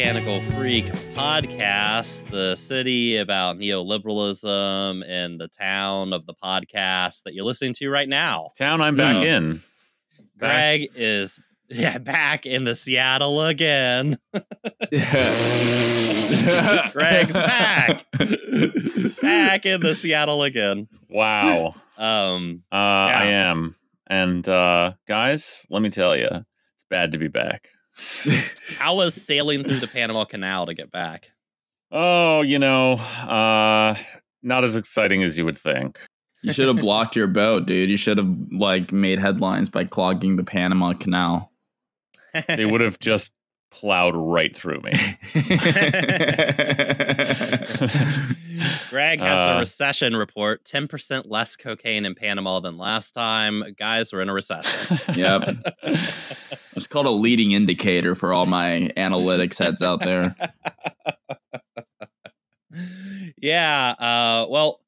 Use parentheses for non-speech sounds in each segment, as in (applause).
Mechanical Freak podcast, the city about neoliberalism and the town of the podcast that you're listening to right now. Town, I'm back in. Back. Greg is yeah back in the Seattle again. Yeah. (laughs) Greg's back, (laughs) back in the Seattle again. Wow. Um, Uh, I am. And uh, guys, let me tell you, it's bad to be back. (laughs) how was sailing through the Panama Canal to get back? Oh, you know, uh, not as exciting as you would think. You should have blocked your boat, dude. You should have like made headlines by clogging the Panama Canal. They would have just plowed right through me. (laughs) Greg has a Uh, recession report 10% less cocaine in Panama than last time. Guys, we're in a recession. (laughs) Yep. (laughs) It's called a leading indicator for all my analytics heads out there. yeah. Uh, well,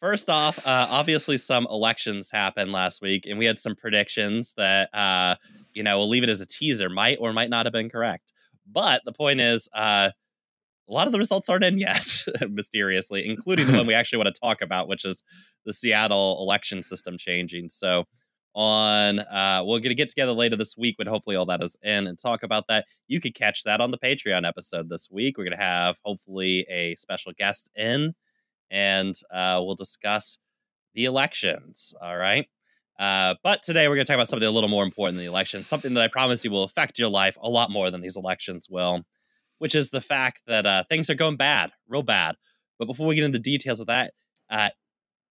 first off, uh, obviously some elections happened last week, and we had some predictions that, uh, you know, we'll leave it as a teaser, might or might not have been correct. But the point is, uh, a lot of the results aren't in yet, (laughs) mysteriously, including the one (laughs) we actually want to talk about, which is the Seattle election system changing. So, on uh, we're going to get together later this week when hopefully all that is in and talk about that. You could catch that on the Patreon episode this week. We're going to have hopefully a special guest in, and uh, we'll discuss the elections. All right. Uh, but today we're going to talk about something a little more important than the elections, something that I promise you will affect your life a lot more than these elections will, which is the fact that uh, things are going bad, real bad. But before we get into the details of that, uh,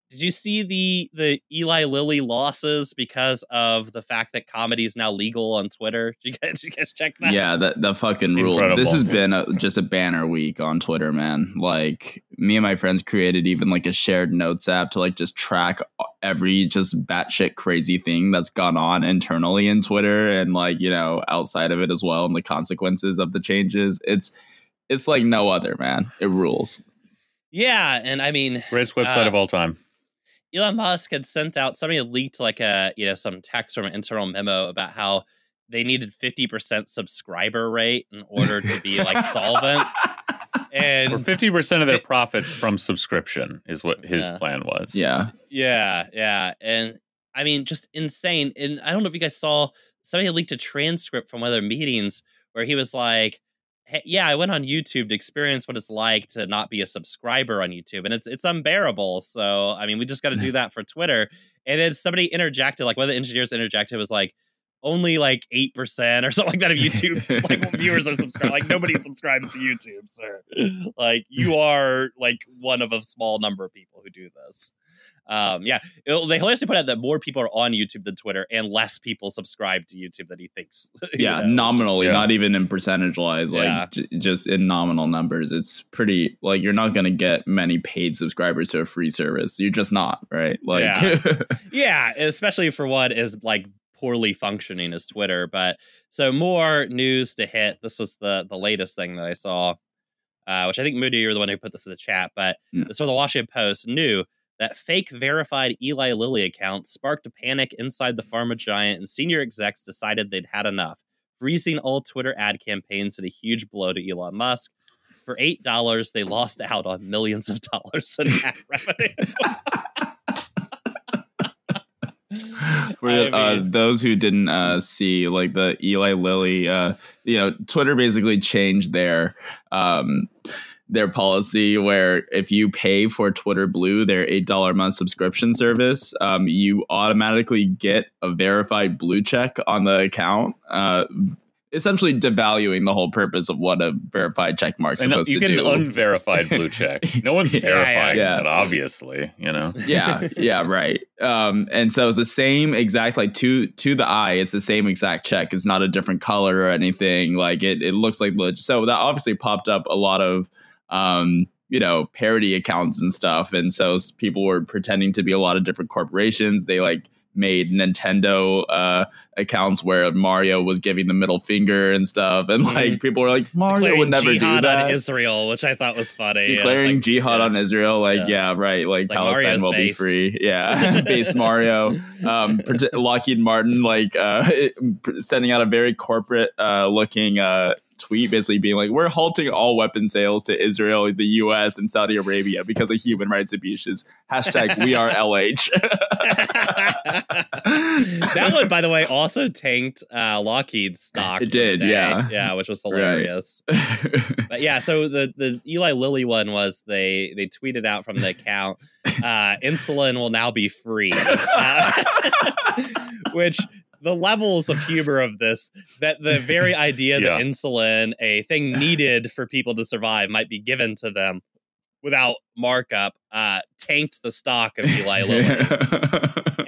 did you see the the Eli Lilly losses because of the fact that comedy is now legal on Twitter? (laughs) Did you guys, did you guys check that? Yeah, that the fucking rule. Incredible. This has been a, just a banner week on Twitter, man. Like me and my friends created even like a shared notes app to like just track every just batshit crazy thing that's gone on internally in Twitter and like you know outside of it as well, and the consequences of the changes. It's it's like no other, man. It rules. Yeah, and I mean, Greatest website Uh, of all time. Elon Musk had sent out somebody had leaked like a you know some text from an internal memo about how they needed 50% subscriber rate in (laughs) order to be like solvent Or and 50% of their profits from subscription is what his Yeah. plan was. Yeah, yeah yeah and i mean just insane and i don't know if you guys saw somebody leaked a transcript from one of their meetings where he was like hey, yeah i went on youtube to experience what it's like to not be a subscriber on youtube and it's it's unbearable so i mean we just got to do (laughs) that for twitter and then somebody interjected like one of the engineers interjected was like only like 8% or (laughs) something like that of YouTube like (laughs) viewers are subscribed. Like nobody subscribes to YouTube, sir. Like you are like one of a small number of people who do this. Um, yeah, it, they hilariously put out that more people are on YouTube than Twitter, and less people subscribe to YouTube than he thinks. (laughs) yeah, know, nominally, yeah. not even in percentage wise, like Yeah. j- just in nominal numbers. It's pretty like you're not going to get many paid subscribers to a free service. You're just not, right? Like, Yeah. (laughs) Yeah, especially for what is like poorly functioning as Twitter. But so more news to hit. This was the the latest thing that I saw, uh, which I think Moody, you're the one who put this in the chat. But Yeah. this from the Washington Post knew that fake verified Eli Lilly account sparked a panic inside the pharma giant, and senior execs decided they'd had enough, freezing all Twitter ad campaigns in a huge blow to Elon Musk. For eight dollars, they lost out on millions of dollars in (laughs) ad revenue. (laughs) For uh, those who didn't uh, see, like the Eli Lilly, uh, you know, Twitter basically changed their um, their policy where if you pay for Twitter Blue, their eight dollar a month subscription service, um, you automatically get a verified blue check on the account. Uh, essentially devaluing the whole purpose of what a verified check mark's And supposed you to get an unverified blue (laughs) check. No one's Yeah, verifying yeah. that, obviously, you know. yeah yeah right um and so it's the same exact like to to the eye it's the same exact check it's not a different color or anything like it it looks like leg- so that obviously popped up a lot of um you know parody accounts and stuff and so people were pretending to be a lot of different corporations they like made Nintendo uh, accounts where Mario was giving the middle finger and stuff, and like Mhm. people were like, Mario would Declaring never do that. on Israel, which I thought was funny. Yeah, declaring like- jihad yeah. on Israel, like Yeah. yeah, right, like like Palestine Mario's will based. be free, yeah, (laughs) (laughs) based Mario. Um, Lockheed Martin, like uh, (laughs) sending out a very corporate uh, looking uh, tweet basically being like, "We're halting all weapon sales to Israel, the U.S., and Saudi Arabia because of human rights abuses." Hashtag We Are (laughs) LH. (laughs) that one, by the way, also tanked uh, Lockheed's stock. It did, yeah, yeah, which was hilarious. Right. (laughs) but yeah, so the the Eli Lilly one was they they tweeted out from the account, uh, "Insulin will now be free," uh, which the levels of humor of this that the very (laughs) idea yeah. that insulin a thing (laughs) needed for people to survive might be given to them without markup uh, tanked the stock of Eli Lilly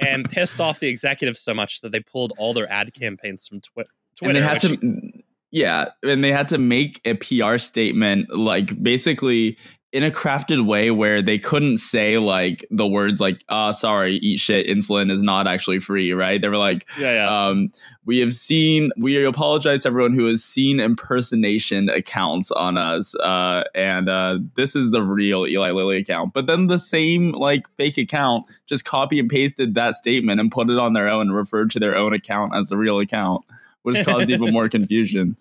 (laughs) and pissed off the executives so much that they pulled all their ad campaigns from twi- Twitter. And they had to, yeah, and they had to make a PR statement like basically in a crafted way where they couldn't say like the words like uh sorry eat shit insulin is not actually free right? They were like yeah, yeah. um we have seen we apologize to everyone who has seen impersonation accounts on us uh and uh this is the real eli lilly account. But then the same like fake account just copy and pasted that statement and put it on their own and referred to their own account as the real account which caused even more (laughs) confusion.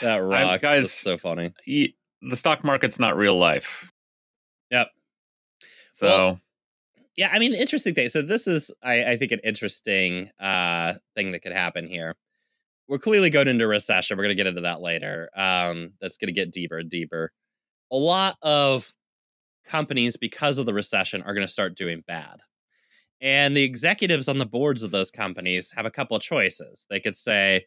That rocks. Guys That's so funny the stock market's not real life. Yep. So well, yeah, I mean the interesting thing. So this is I, I think an interesting uh thing that could happen here. We're clearly going into recession. We're gonna get into that later. Um that's gonna get deeper and deeper. A lot of companies, because of the recession, are gonna start doing bad. And the executives on the boards of those companies have a couple of choices. They could say,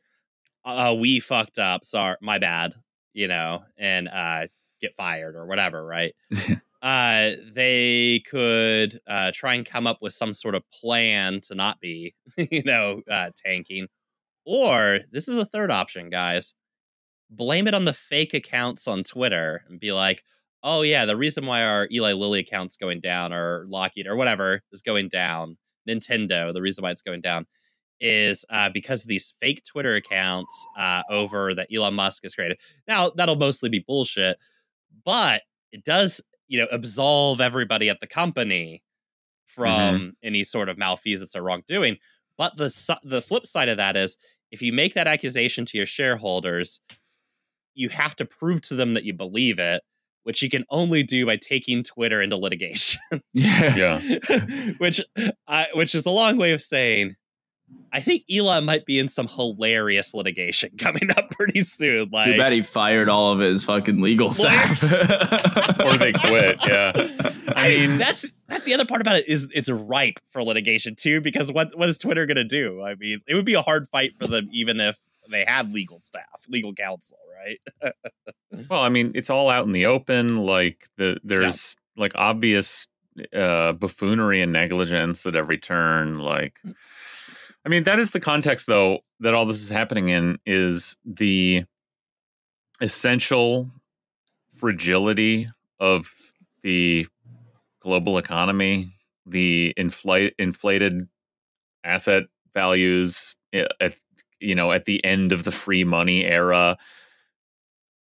uh, we fucked up. Sorry, my bad you know, and uh, get fired or whatever, right? (laughs) uh, they could uh, try and come up with some sort of plan to not be, (laughs) you know, uh, tanking. Or this is a third option, guys. Blame it on the fake accounts on Twitter and be like, oh, yeah, the reason why our Eli Lilly account's going down or Lockheed or whatever is going down, Nintendo, the reason why it's going down is uh, because of these fake Twitter accounts uh, over that Elon Musk has created. Now that'll mostly be bullshit, but it does you know absolve everybody at the company from mm-hmm. any sort of malfeasance or wrongdoing. But the the flip side of that is if you make that accusation to your shareholders, you have to prove to them that you believe it, which you can only do by taking Twitter into litigation. yeah, yeah. (laughs) which uh, which is a long way of saying I think Elon might be in some hilarious litigation (laughs) coming up pretty soon. Like, too bad he fired all of his fucking legal staff, (laughs) or they quit. Yeah, (laughs) I mean that's that's the other part about it is it's ripe for litigation too. Because what what is Twitter going to do? I mean, it would be a hard fight for them even if they had legal staff, legal counsel, right? well, I mean, it's all out in the open. Like the there's yeah. like obvious uh, buffoonery and negligence at every turn. Like I mean, that is the context, though, that all this is happening in is the essential fragility of the global economy, the inflate, inflated asset values eh, at you know at the end of the free money era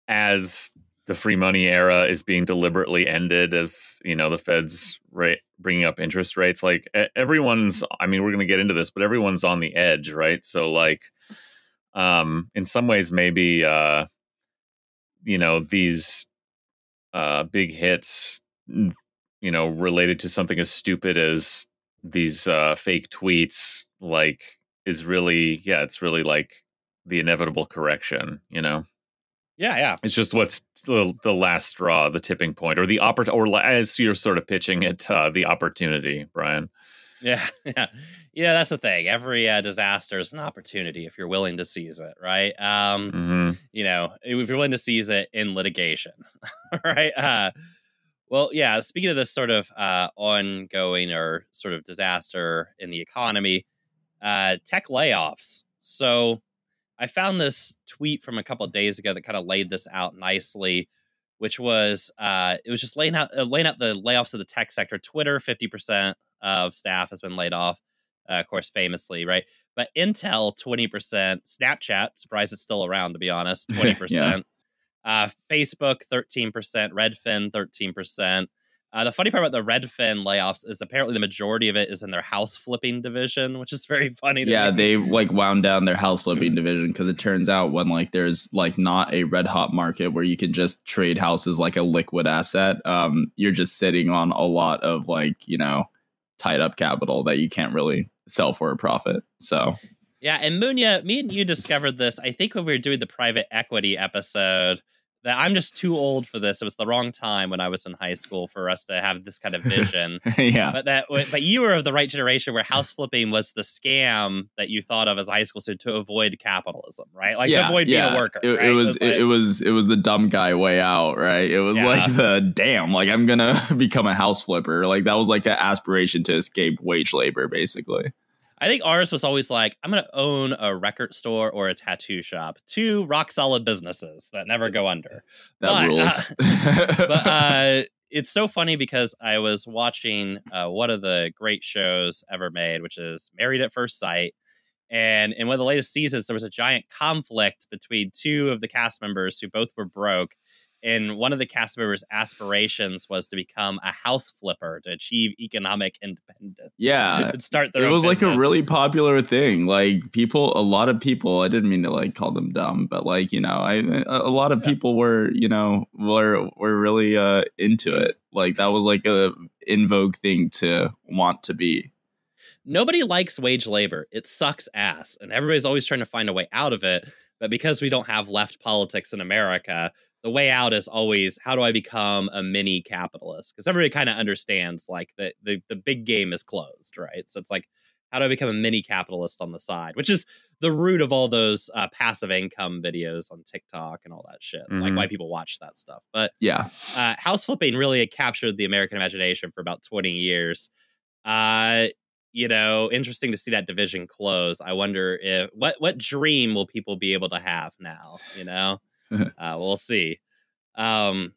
as the free money era is being deliberately ended as you know the fed's bringing up interest rates like everyone's i mean we're going to get into this but everyone's on the edge right? So like um in some ways maybe uh you know these uh big hits you know related to something as stupid as these uh fake tweets like is really yeah it's really like the inevitable correction you know yeah, yeah. It's just what's the, the last straw, the tipping point, or the oppor- or as you're sort of pitching it, uh, the opportunity, Brian. Yeah, (laughs) yeah, yeah. That's the thing. Every uh, disaster is an opportunity if you're willing to seize it, right? Um, mm-hmm. You know, if you're willing to seize it in litigation, (laughs) right? Uh, well, yeah. Speaking of this sort of uh, ongoing or sort of disaster in the economy, uh, tech layoffs. So I found this tweet from a couple days ago that kind of laid this out nicely, which was uh, it was just laying out uh, laying out the layoffs of the tech sector. Twitter, fifty percent of staff has been laid off, uh, of course, famously, right? But Intel, twenty percent. Snapchat, surprised it's still around, to be honest, (laughs) twenty percent. Uh, Facebook, thirteen percent. Redfin, thirteen percent. Uh, the funny part about the Redfin layoffs is apparently the majority of it is in their house flipping division, which is very funny. yeah, me. they like wound down their house (laughs) flipping division because it turns out when like there's like not a red hot market where you can just trade houses like a liquid asset, um, you're just sitting on a lot of like you know tied up capital that you can't really sell for a profit. So yeah, and Munya, me and you discovered this. I think when we were doing the private equity episode that I'm just too old for this. It was the wrong time when I was in high school for us to have this kind of (laughs) vision. yeah, but that but you were of the right generation where house flipping was the scam that you thought of as a high school student to avoid capitalism, right? Like yeah, to avoid yeah. being a worker. It, right? it was, it was it, was it was the dumb guy way out, right? It was Yeah. like the damn, like I'm gonna (laughs) become a house flipper. Like that was like an aspiration to escape wage labor, basically. I think ours was always like, I'm going to own a record store or a tattoo shop. Two rock solid businesses that never go under. (laughs) That But, rules. But uh, it's so funny because I was watching uh, one of the great shows ever made, which is Married at First Sight. And in one of the latest seasons, there was a giant conflict between two of the cast members who both were broke. And one of the cast members' aspirations was to become a house flipper to achieve economic independence. Yeah. (laughs) and start their it was like a really popular thing. Like people, a lot of people. I didn't mean to like call them dumb, but like you know, I a lot of Yeah. people were you know were were really uh into it. Like that was like a in vogue thing to want to be. nobody likes wage labor. It sucks ass, and everybody's always trying to find a way out of it. But because we don't have left politics in America, the way out is always how do I become a mini capitalist? Because everybody kind of understands like the, the the big game is closed, right? So it's like how do I become a mini capitalist on the side, which is the root of all those uh, passive income videos on TikTok and all that shit. Like Mhm. why people watch that stuff, but Yeah, uh, house flipping really captured the American imagination for about 20 years. Uh, you know, interesting to see that division close. I wonder if what what dream will people be able to have now? You know, (laughs) uh, we'll see. Um,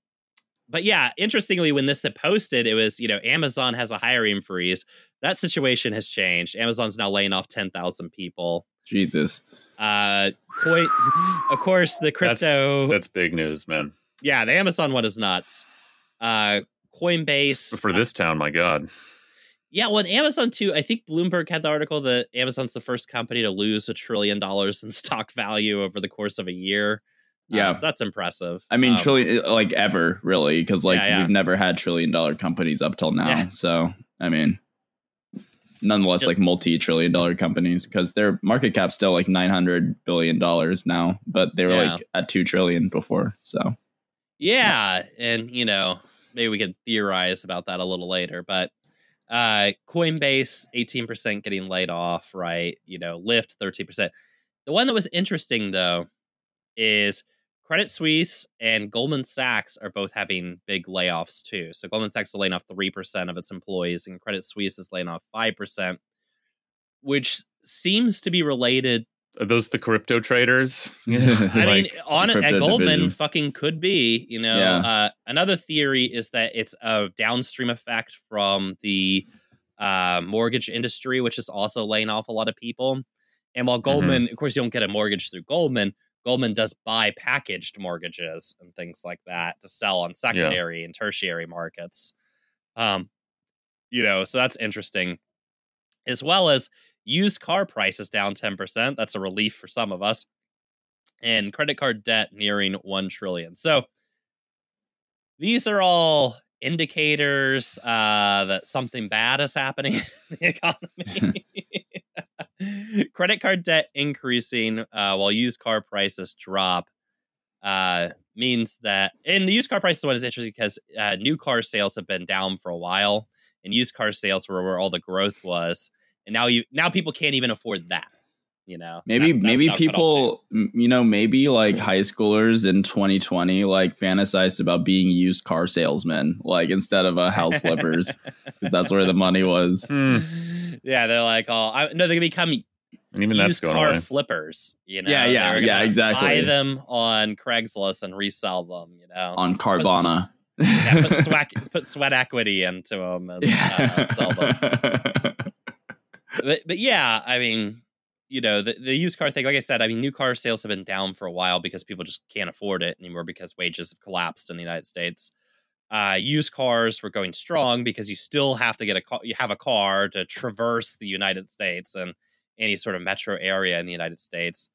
but yeah, interestingly, when this had posted, it was you know Amazon has a hiring freeze. That situation has changed. Amazon's now laying off 10,000 people. Jesus. Uh, coin, (laughs) of course, the crypto. that's big news, man. yeah, the Amazon one is nuts. Uh, Coinbase For this town, my God. Yeah, well, Amazon too. I think Bloomberg had the article that Amazon's the first company to lose a trillion dollars in stock value over the course of a year. Uh, Yeah. so that's impressive. I mean, Um, trillion like ever really, because like Yeah, yeah. we've never had trillion dollar companies up till now. Yeah. So I mean, nonetheless, like multi trillion dollar companies because their market cap's still like nine hundred billion dollars now, but they were like at two trillion before. So Yeah, and you know, maybe we could theorize about that a little later, but uh Coinbase 18% getting laid off, right? You know, Lyft 13%. The one that was interesting though is Credit Suisse and Goldman Sachs are both having big layoffs too. So Goldman Sachs is laying off 3% of its employees and Credit Suisse is laying off 5%, which seems to be related Are those the crypto traders? (laughs) I Like, mean, on it at Goldman, division. fucking could be. You know, Yeah. uh, another theory is that it's a downstream effect from the uh, mortgage industry, which is also laying off a lot of people. And while Goldman, of course, you don't get a mortgage through Goldman. Goldman does buy packaged mortgages and things like that to sell on secondary and tertiary markets. Um, you know, so that's interesting. As well as used car prices down 10%. That's a relief for some of us. And credit card debt nearing 1 trillion. So these are all indicators uh, that something bad is happening (laughs) in the (laughs) economy. (laughs) credit card debt increasing uh, while used car prices drop uh, means that, and the used car prices one is interesting because uh, new car sales have been down for a while, and used car sales were where all the growth was, and now you now people can't even afford that. You know, maybe That- maybe now cut off too. people you know maybe like high schoolers in 2020 like fantasized about being used car salesmen like instead of uh, house flippers because that's where the money was. Hmm. Yeah, they're like, oh, I, no, they become And even that's used going car away. flippers. You know, Yeah, yeah, They're yeah, exactly. Buy them on Craigslist and resell them. You know, on Carvana. yeah, put (laughs) sweat put sweat equity into them and uh, sell them. (laughs) But, but yeah, I mean, you know, the, the used car thing. Like I said, I mean, new car sales have been down for a while because people just can't afford it anymore because wages have collapsed in the United States. Uh, used cars were going strong because you still have to get a car. You have a car to traverse the United States and any sort of metro area in the United States.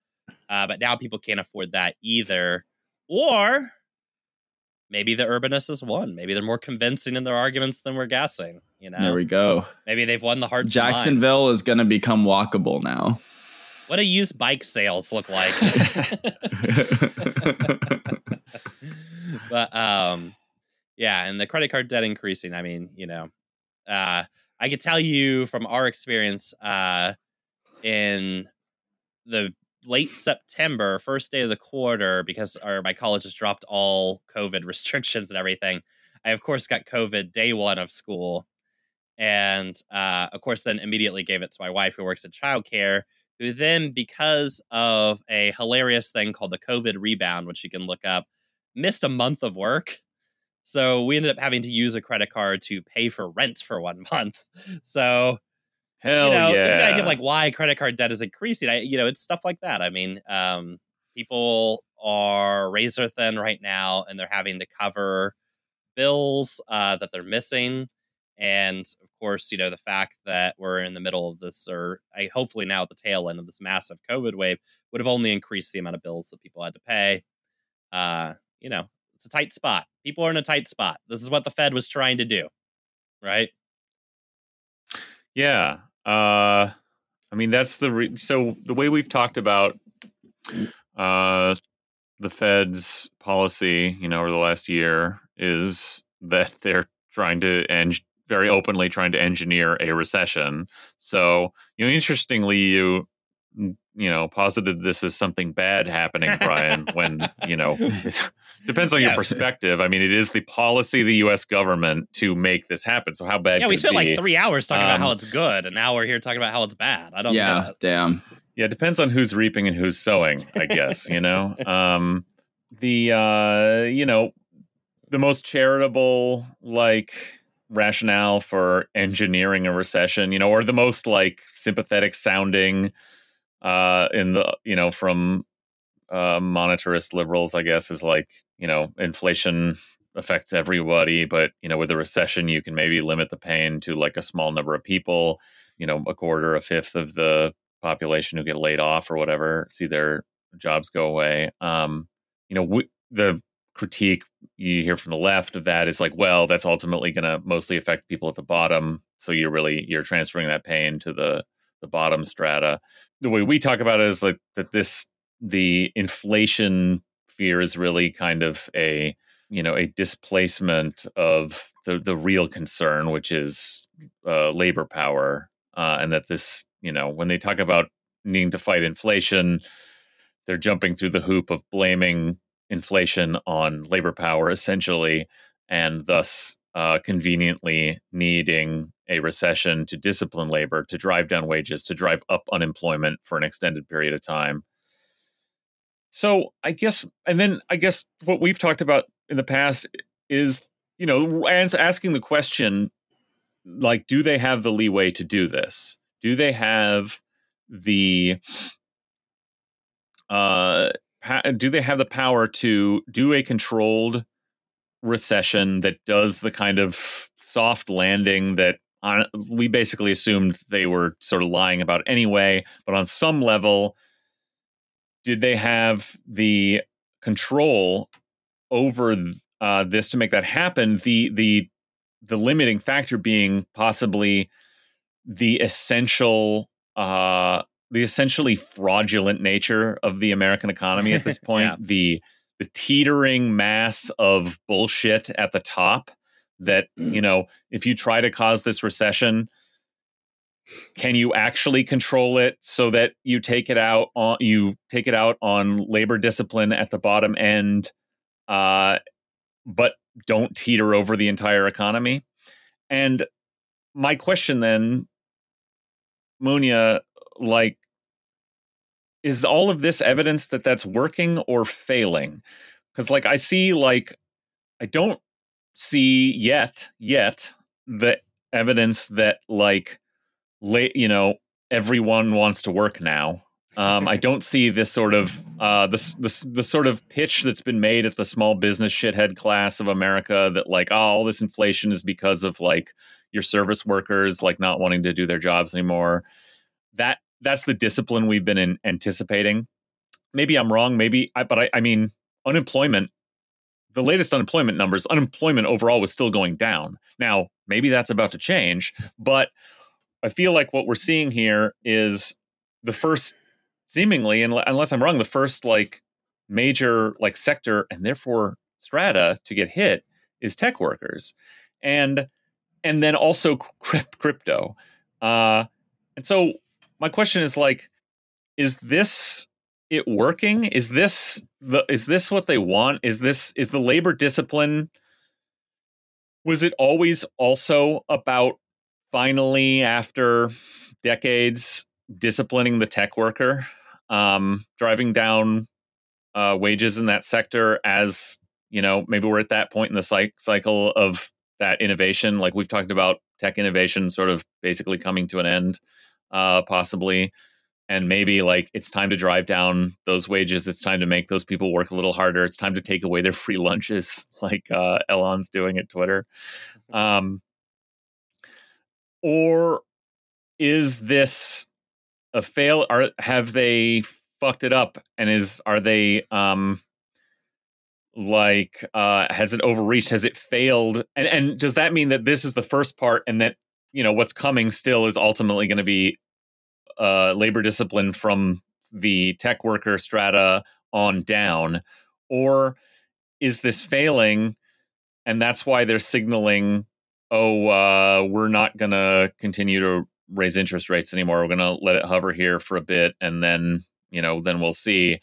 Uh, but now people can't afford that either. Or maybe the urbanists has won. Maybe they're more convincing in their arguments than we're guessing. You know, There we go. maybe they've won the hearts. Jacksonville is going to become walkable now. What do used bike sales look like? (laughs) (laughs) but um, yeah, and the credit card debt increasing. I mean, you know, uh, I could tell you from our experience uh, in the late September, first day of the quarter, because our my college has dropped all COVID (laughs) restrictions and everything. I of course got COVID day one of school, and uh, of course then immediately gave it to my wife who works in childcare. Who then, because of a hilarious thing called the COVID rebound, which you can look up, missed a month of work. So we ended up having to use a credit card to pay for rent for one (laughs) month. So Hell you know, yeah! the idea of like why credit card debt is increasing. I, you know, it's stuff like that. I mean, um, people are razor thin right now, and they're having to cover bills uh, that they're missing, and of course, you know, the fact that we're in the middle of this, or I hopefully now at the tail end of this massive COVID wave, would have only increased the amount of bills that people had to pay. Uh, you know, it's a tight spot. People are in a tight spot. This is what the Fed was trying to do, right? Yeah. Uh I mean that's the re- so the way we've talked about uh the Fed's policy, you know, over the last year is that (laughs) they're trying to and very openly trying to engineer a recession. So, you know, interestingly you you know, posited this as something bad happening, Brian, when, you know, it depends on Yeah. your perspective. I mean, it is the policy of the US government to make this happen. So how bad Yeah, could we spent be? like three hours talking about how Um, it's good, and now we're here talking about how it's bad. I don't yeah, get it. damn. Yeah, it depends on who's reaping and who's sowing, I guess, you know. (laughs) Um the uh you know, the most charitable like rationale for engineering a recession, you know, or the most like sympathetic sounding uh in the you know from uh monetarist liberals, I guess, is like, you know, inflation affects everybody, but you know, with a recession you can maybe limit the pain to like a small number of people, you know, a quarter, a fifth of the population who get laid off or whatever see their jobs go away. Um, you know, w- the critique you hear from the left of that is like, well, that's ultimately going to mostly affect people at the bottom. So you're really you're transferring that pain to the the bottom strata. The way we talk about it is like that this the inflation fear is really kind of a you know a displacement of the the real concern, which is uh, labor power, uh, and that this you know when they talk about needing to fight inflation, they're jumping through the hoop of blaming inflation on labor power essentially, and thus uh, conveniently needing a recession to discipline labor, to drive down wages, to drive up unemployment for an extended period of time. So I guess, and then I guess what we've talked about in the past is, you know, asking the question, like, do they have the leeway to do this? Do they have the, uh, do they have the power to do a controlled recession that does the kind of soft landing that on, we basically assumed they were sort of lying about anyway, but on some level, did they have the control over uh, this to make that happen? The the the limiting factor being possibly the essential uh, the essentially fraudulent nature of the American economy at this (laughs) point. Yeah. The the teetering mass of bullshit at the top that (clears throat) you know if you try to cause this recession can you actually control it so that you take it out on you take it out on labor discipline at the bottom end uh but don't teeter over the entire economy? And my question then Munya like is all of this evidence that that's working or failing? Because like i see like i don't see yet yet the evidence that like late you know everyone wants to work now Um, I don't see this sort of uh, this this the sort of pitch that's been made at the small business shithead class of America that like oh, all this inflation is because of like your service workers like not wanting to do their jobs anymore. That that's the discipline we've been in, anticipating. Maybe I'm wrong. Maybe I, but I, I mean unemployment. The latest unemployment numbers, unemployment overall was still going down. Now maybe that's about to change, but I feel like what we're seeing here is the first seemingly unless i'm wrong the first like major like sector and therefore strata to get hit is tech workers and and then also crypto uh and so my question is like is this it working? Is this the is this what they want? Is this is the labor discipline was it always also about finally after decades disciplining the tech worker, um, driving down uh, wages in that sector as you know maybe we're at that point in the cycle of that innovation? Like we've talked about tech innovation sort of basically coming to an end uh, possibly and maybe like it's time to drive down those wages it's time to make those people work a little harder it's time to take away their free lunches (laughs) like uh, elon's doing at twitter um, or is this a fail? Are have they fucked it up? And is are they um like uh has it overreached? Has it failed? And and does that mean that this is the first part and that you know what's coming still is ultimately going to be uh labor discipline from the tech worker strata on down or is this failing and that's why they're signaling oh uh we're not going to continue to raise interest rates anymore. We're going to let it hover here for a bit, and then you know, then we'll see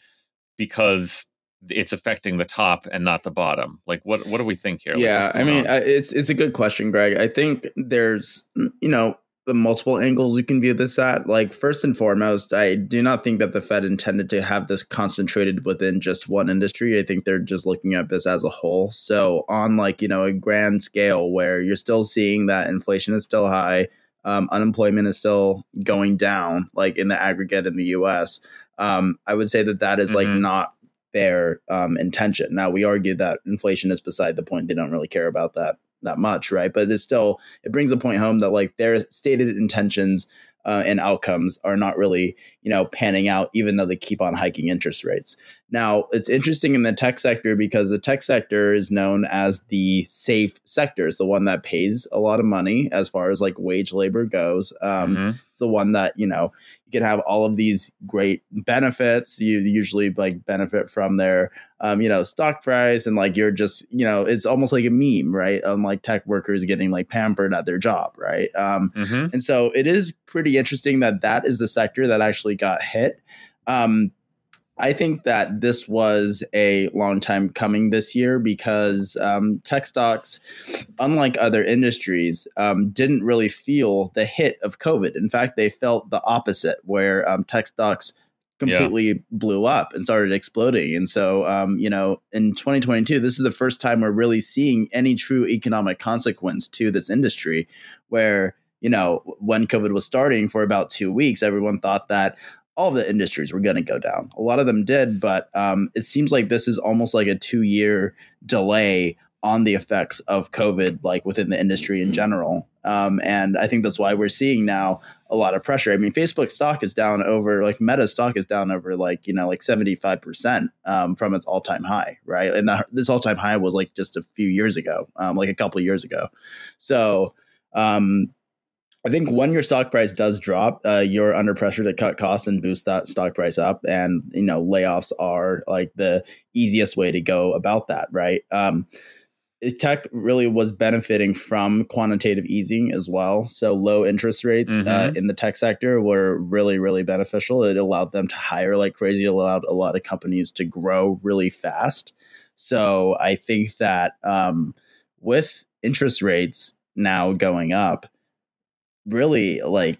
because it's affecting the top and not the bottom. Like, what what do we think here? Yeah, like, I mean, on? it's it's a good question, Greg. I think there's you know the multiple angles you can view this at. Like, first and foremost, I do not think that the Fed intended to have this concentrated within just one industry. I think they're just looking at this as a whole. So, on like, you know, a grand scale where you're still seeing that inflation is still high, um, unemployment is still going down, like in the aggregate in the U.S. Um, I would say that that is, mm-hmm. like not their um, intention. Now we argue that inflation is beside the point; they don't really care about that that much, right? But it's still it brings a point home that like their stated intentions uh, and outcomes are not really you know panning out, even though they keep on hiking interest rates. Now, it's interesting in the tech sector because the tech sector is known as the safe sector. It's the one that pays a lot of money as far as like wage labor goes. Um, mm-hmm. It's the one that, you know, you can have all of these great benefits. You usually like benefit from their, um, you know, stock price and like you're just, you know, it's almost like a meme, right? On like tech workers getting like pampered at their job, right? Um, mm-hmm. And so it is pretty interesting that that is the sector that actually got hit. Um, I think that this was a long time coming this year because um, tech stocks, unlike other industries, um, didn't really feel the hit of COVID. In fact, they felt the opposite, where um, tech stocks completely yeah. blew up and started exploding. And so, um, you know, in 2022, this is the first time we're really seeing any true economic consequence to this industry, where you know, when COVID was starting for about two weeks, everyone thought that, all of the industries were going to go down. A lot of them did, but um, it seems like this is almost like a two year delay on the effects of COVID, like within the industry in general. Um, and I think that's why we're seeing now a lot of pressure. I mean, Facebook stock is down over, like Meta stock is down over, like, you know, like 75% um, from its all time high, right? And the, this all time high was like just a few years ago, um, like a couple years ago. So, um, I think when your stock price does drop, uh, you're under pressure to cut costs and boost that stock price up. And you know, layoffs are like the easiest way to go about that, right? Um, tech really was benefiting from quantitative easing as well. So low interest rates uh, mm-hmm. uh, in the tech sector were really, really beneficial. It allowed them to hire like crazy. It allowed a lot of companies to grow really fast. So I think that um, with interest rates now going up really like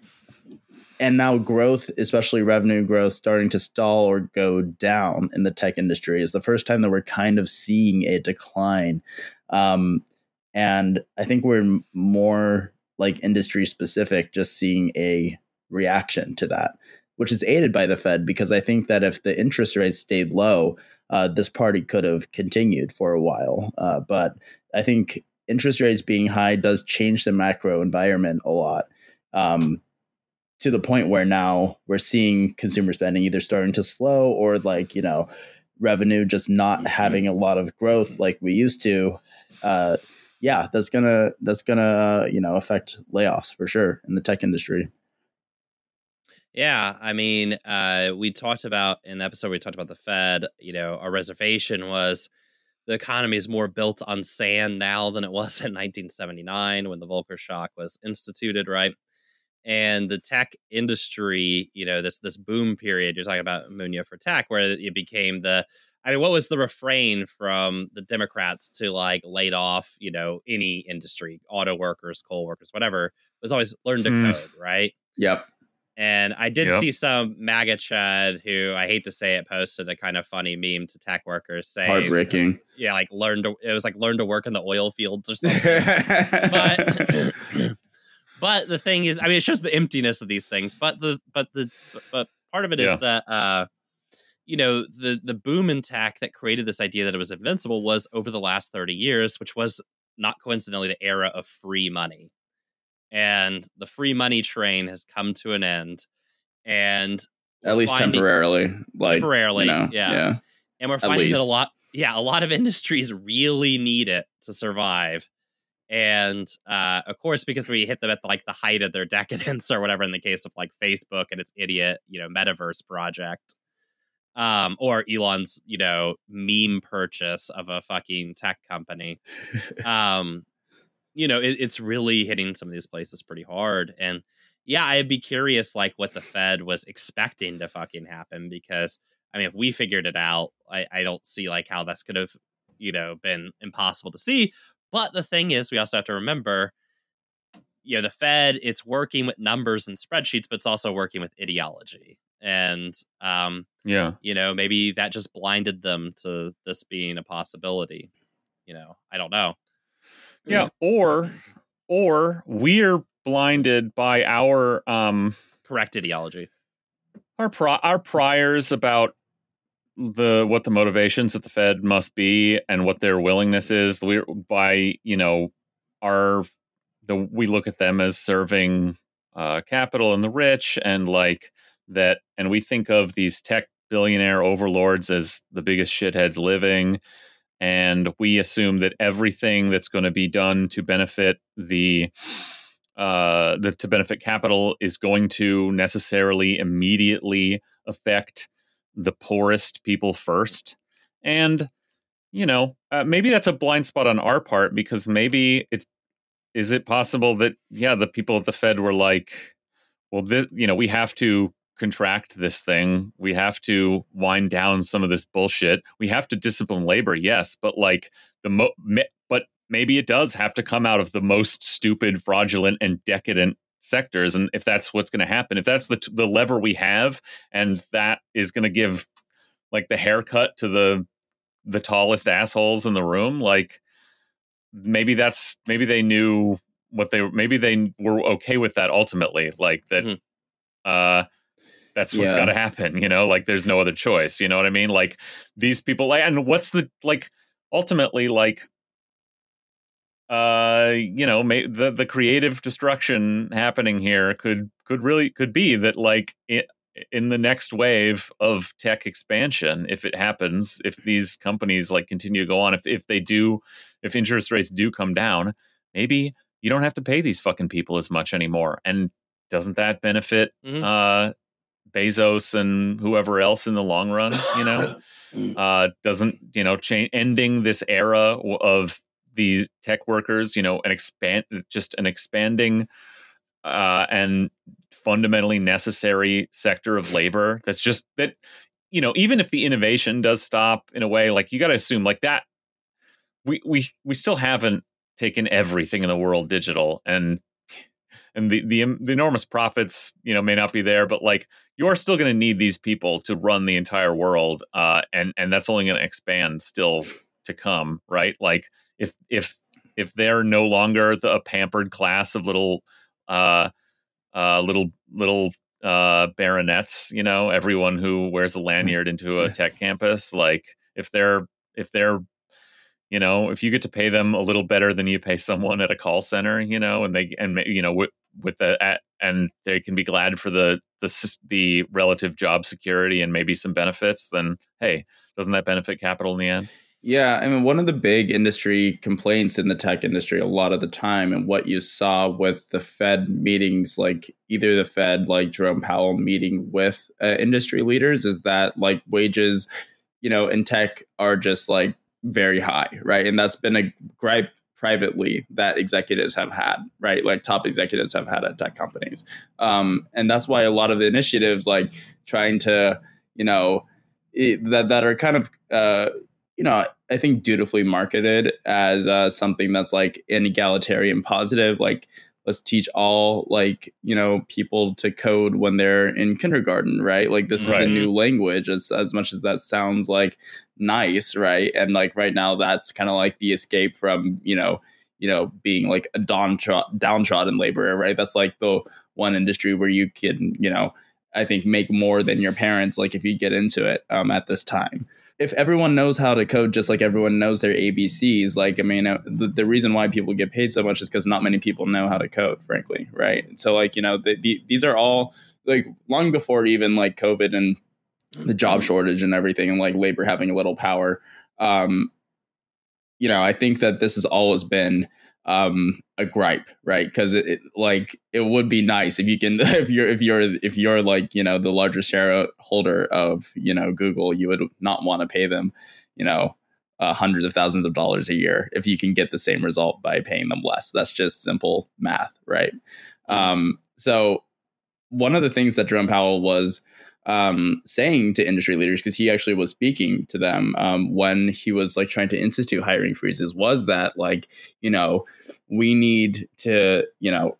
and now growth especially revenue growth starting to stall or go down in the tech industry is the first time that we're kind of seeing a decline um, and i think we're more like industry specific just seeing a reaction to that which is aided by the Fed because I think that if the interest rates stayed low, uh, this party could have continued for a while. Uh, but I think interest rates being high does change the macro environment a lot. Um, to the point where now we're seeing consumer spending either starting to slow or like you know revenue just not having a lot of growth like we used to uh, yeah that's gonna that's gonna uh, you know affect layoffs for sure in the tech industry yeah, I mean, uh, we talked about in the episode we talked about the Fed. You know, our reservation was the economy is more built on sand now than it was in 1979 when the Volcker shock was instituted, right? and the tech industry, you know, this this boom period you're talking about Munya for tech, where it became the I mean, what was the refrain from the Democrats to like laid off, you know, any industry, auto workers, coal workers, whatever, was always learn to hmm. code, right? Yep. And I did yep. see some MAGA chad who I hate to say it posted a kind of funny meme to tech workers saying heartbreaking. Yeah, like learn to it was like learn to work in the oil fields or (laughs) something. but (laughs) (laughs) But the thing is, I mean, it shows the emptiness of these things. But the but the but part of it yeah. is that uh, you know the the boom in tech that created this idea that it was invincible was over the last thirty years, which was not coincidentally the era of free money, and the free money train has come to an end, and at least finding, temporarily, like temporarily, you know, yeah. yeah. And we're finding that a lot, yeah, a lot of (laughs) industries really need it to survive and uh, of course because we hit them at like the height of their (laughs) decadence or whatever in the case of like facebook and its idiot you know metaverse project um, or elon's you know meme purchase of a fucking tech company (laughs) um, you know it, it's really hitting some of these places pretty hard and yeah i'd be curious like what the fed was expecting to fucking happen because i mean if we figured it out i, I don't see like how this could have you know been impossible to see but the thing is, we also have to remember, you know, the Fed, it's working with numbers and spreadsheets, but it's also working with ideology. And, um, yeah, you know, maybe that just blinded them to this being a possibility. You know, I don't know. Yeah. Or, or we're blinded by our, um, correct ideology. Our, pro- our priors about the what the motivations at the Fed must be and what their willingness is. We by you know our the we look at them as serving uh, capital and the rich and like that, and we think of these tech billionaire overlords as the biggest shitheads living. And we assume that everything that's going to be done to benefit the uh, the to benefit capital is going to necessarily immediately affect the poorest people first. And, you know, uh, maybe that's a blind spot on our part because maybe it's, is it possible that, yeah, the people at the Fed were like, well, this, you know, we have to contract this thing. We have to wind down some of this bullshit. We have to discipline labor, yes, but like the mo, but maybe it does have to come out of the most stupid, fraudulent, and decadent sectors and if that's what's going to happen if that's the the lever we have and that is going to give like the haircut to the the tallest assholes in the room like maybe that's maybe they knew what they maybe they were okay with that ultimately like that mm-hmm. uh that's what's yeah. got to happen you know like there's no other choice you know what i mean like these people like and what's the like ultimately like uh you know may, the the creative destruction happening here could could really could be that like it, in the next wave of tech expansion if it happens if these companies like continue to go on if if they do if interest rates do come down maybe you don't have to pay these fucking people as much anymore and doesn't that benefit mm-hmm. uh Bezos and whoever else in the long run, you know, (laughs) uh, doesn't you know change ending this era of these tech workers, you know, an expand just an expanding uh, and fundamentally necessary sector of labor that's just that you know even if the innovation does stop in a way like you got to assume like that we we we still haven't taken everything in the world digital and and the the, the enormous profits you know may not be there but like you're still going to need these people to run the entire world uh and and that's only going to expand still to come right? Like if if if they're no longer the pampered class of little uh uh little little uh, baronets, you know, everyone who wears a (laughs) lanyard into a tech campus, like if they're if they're you know if you get to pay them a little better than you pay someone at a call center you know and they and you know with with the and they can be glad for the the the relative job security and maybe some benefits then hey doesn't that benefit capital in the end yeah, I mean, one of the big industry complaints in the tech industry a lot of the time, and what you saw with the Fed meetings, like either the Fed, like Jerome Powell meeting with uh, industry leaders, is that like wages, you know, in tech are just like very high, right? And that's been a gripe privately that executives have had, right? Like top executives have had at tech companies. Um, and that's why a lot of the initiatives, like trying to, you know, it, that, that are kind of, uh, you know, I think dutifully marketed as uh, something that's like an egalitarian positive, like let's teach all like you know people to code when they're in kindergarten right? Like this right. is a new language as, as much as that sounds like nice right? And like right now that's kind of like the escape from you know you know being like a downtrodden, downtrodden laborer right? That's like the one industry where you can you know i think make more than your parents like if you get into it um, at this time if everyone knows how to code just like everyone knows their ABCs, like I mean, uh, the, the reason why people get paid so much is because not many people know how to code, frankly, right? So like you know, the, the, these are all like long before even like COVID and the job shortage and everything, and like labor having a little power. Um, you know, I think that this has always been um a gripe right? Because it, it, like it would be nice if you can (laughs) if you're if you're if you're like you know the largest shareholder of you know google you would not want to pay them you know uh, hundreds of thousands of dollars a year if you can get the same result by paying them less. That's just simple math right? Um so one of the things that jerome powell was um, saying to industry leaders because he actually was speaking to them um, when he was like trying to institute hiring freezes was that like you know we need to you know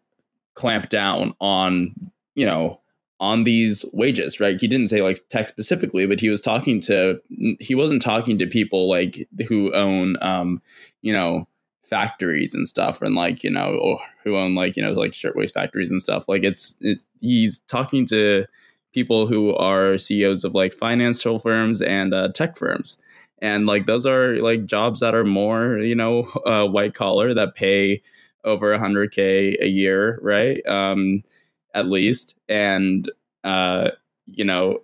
clamp down on you know on these wages right? He didn't say like tech specifically but he was talking to he wasn't talking to people like who own um you know factories and stuff and like you know or who own like you know like shirtwaist factories and stuff. Like it's it, he's talking to people who are CEOs of like financial firms and uh, tech firms. And like those are like jobs that are more, you know, (laughs) uh, white collar that pay over 100K a year, right? Um, at least. And, uh, you know,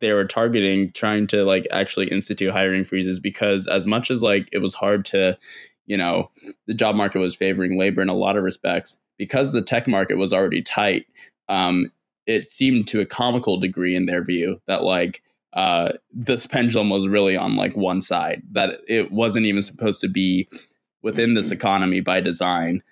they were targeting trying to like actually institute hiring freezes because as much as like it was hard to, you know, the job market was favoring labor in a lot of respects because the tech market was already tight. Um, it seemed to a comical degree in their view that like uh, this pendulum was really on like one side that it wasn't even supposed to be within this economy by design.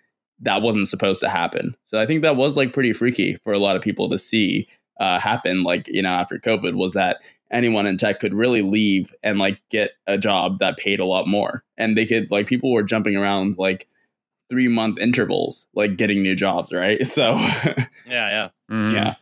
That wasn't supposed to happen. So i think that was like pretty freaky for a lot of people to see uh, happen like you know after covid was that anyone in tech could really leave and like get a job that paid a lot more. And they could like people were jumping around like three month intervals like getting new jobs right? (laughs) So yeah yeah. Mm. yeah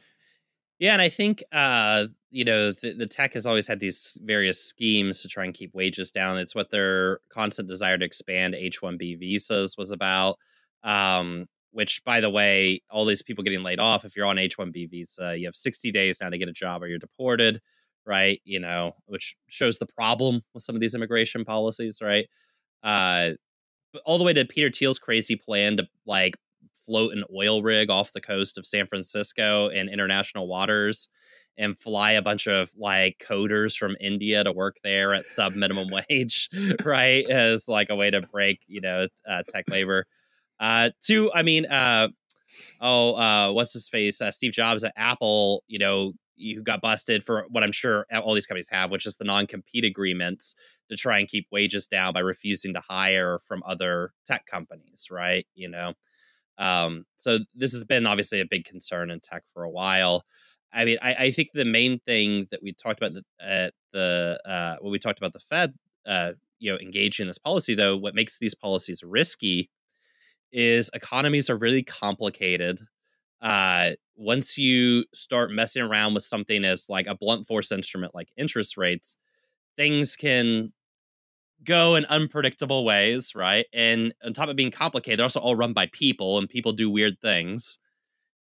yeah, and I think uh, you know the, the, tech has always had these various schemes to try and keep wages down. It's what their constant desire to expand H one B visas was about. Um, which, by the way, all these people getting laid off. If you're on H one B visa, you have 60 days now to get a job, or you're deported. Right, you know, which shows the problem with some of these immigration policies. Right, uh, all the way to Peter Thiel's crazy plan to like float an oil rig off the coast of San Francisco in international waters and fly a bunch of like coders from India to work there at sub minimum (laughs) wage, right? As like a way to break, you know, uh, tech labor. Uh, two, I mean, uh, oh, uh, what's his face? Uh, Steve Jobs at Apple, you know, you got busted for what I'm sure all these companies have, which is the non compete agreements to try and keep wages down by refusing to hire from other tech companies, right? You know, um, so this has been obviously a big concern in tech for a while. I mean, I, I think the main thing that we talked about at the uh, when we talked about the Fed, uh, you know, engaging in this policy, though, what makes these policies risky is economies are really complicated. Uh, once you start messing around with something as like a blunt force instrument like interest rates, things can go in unpredictable ways, right? And on top of being complicated, they're also all run by people, and people do weird things.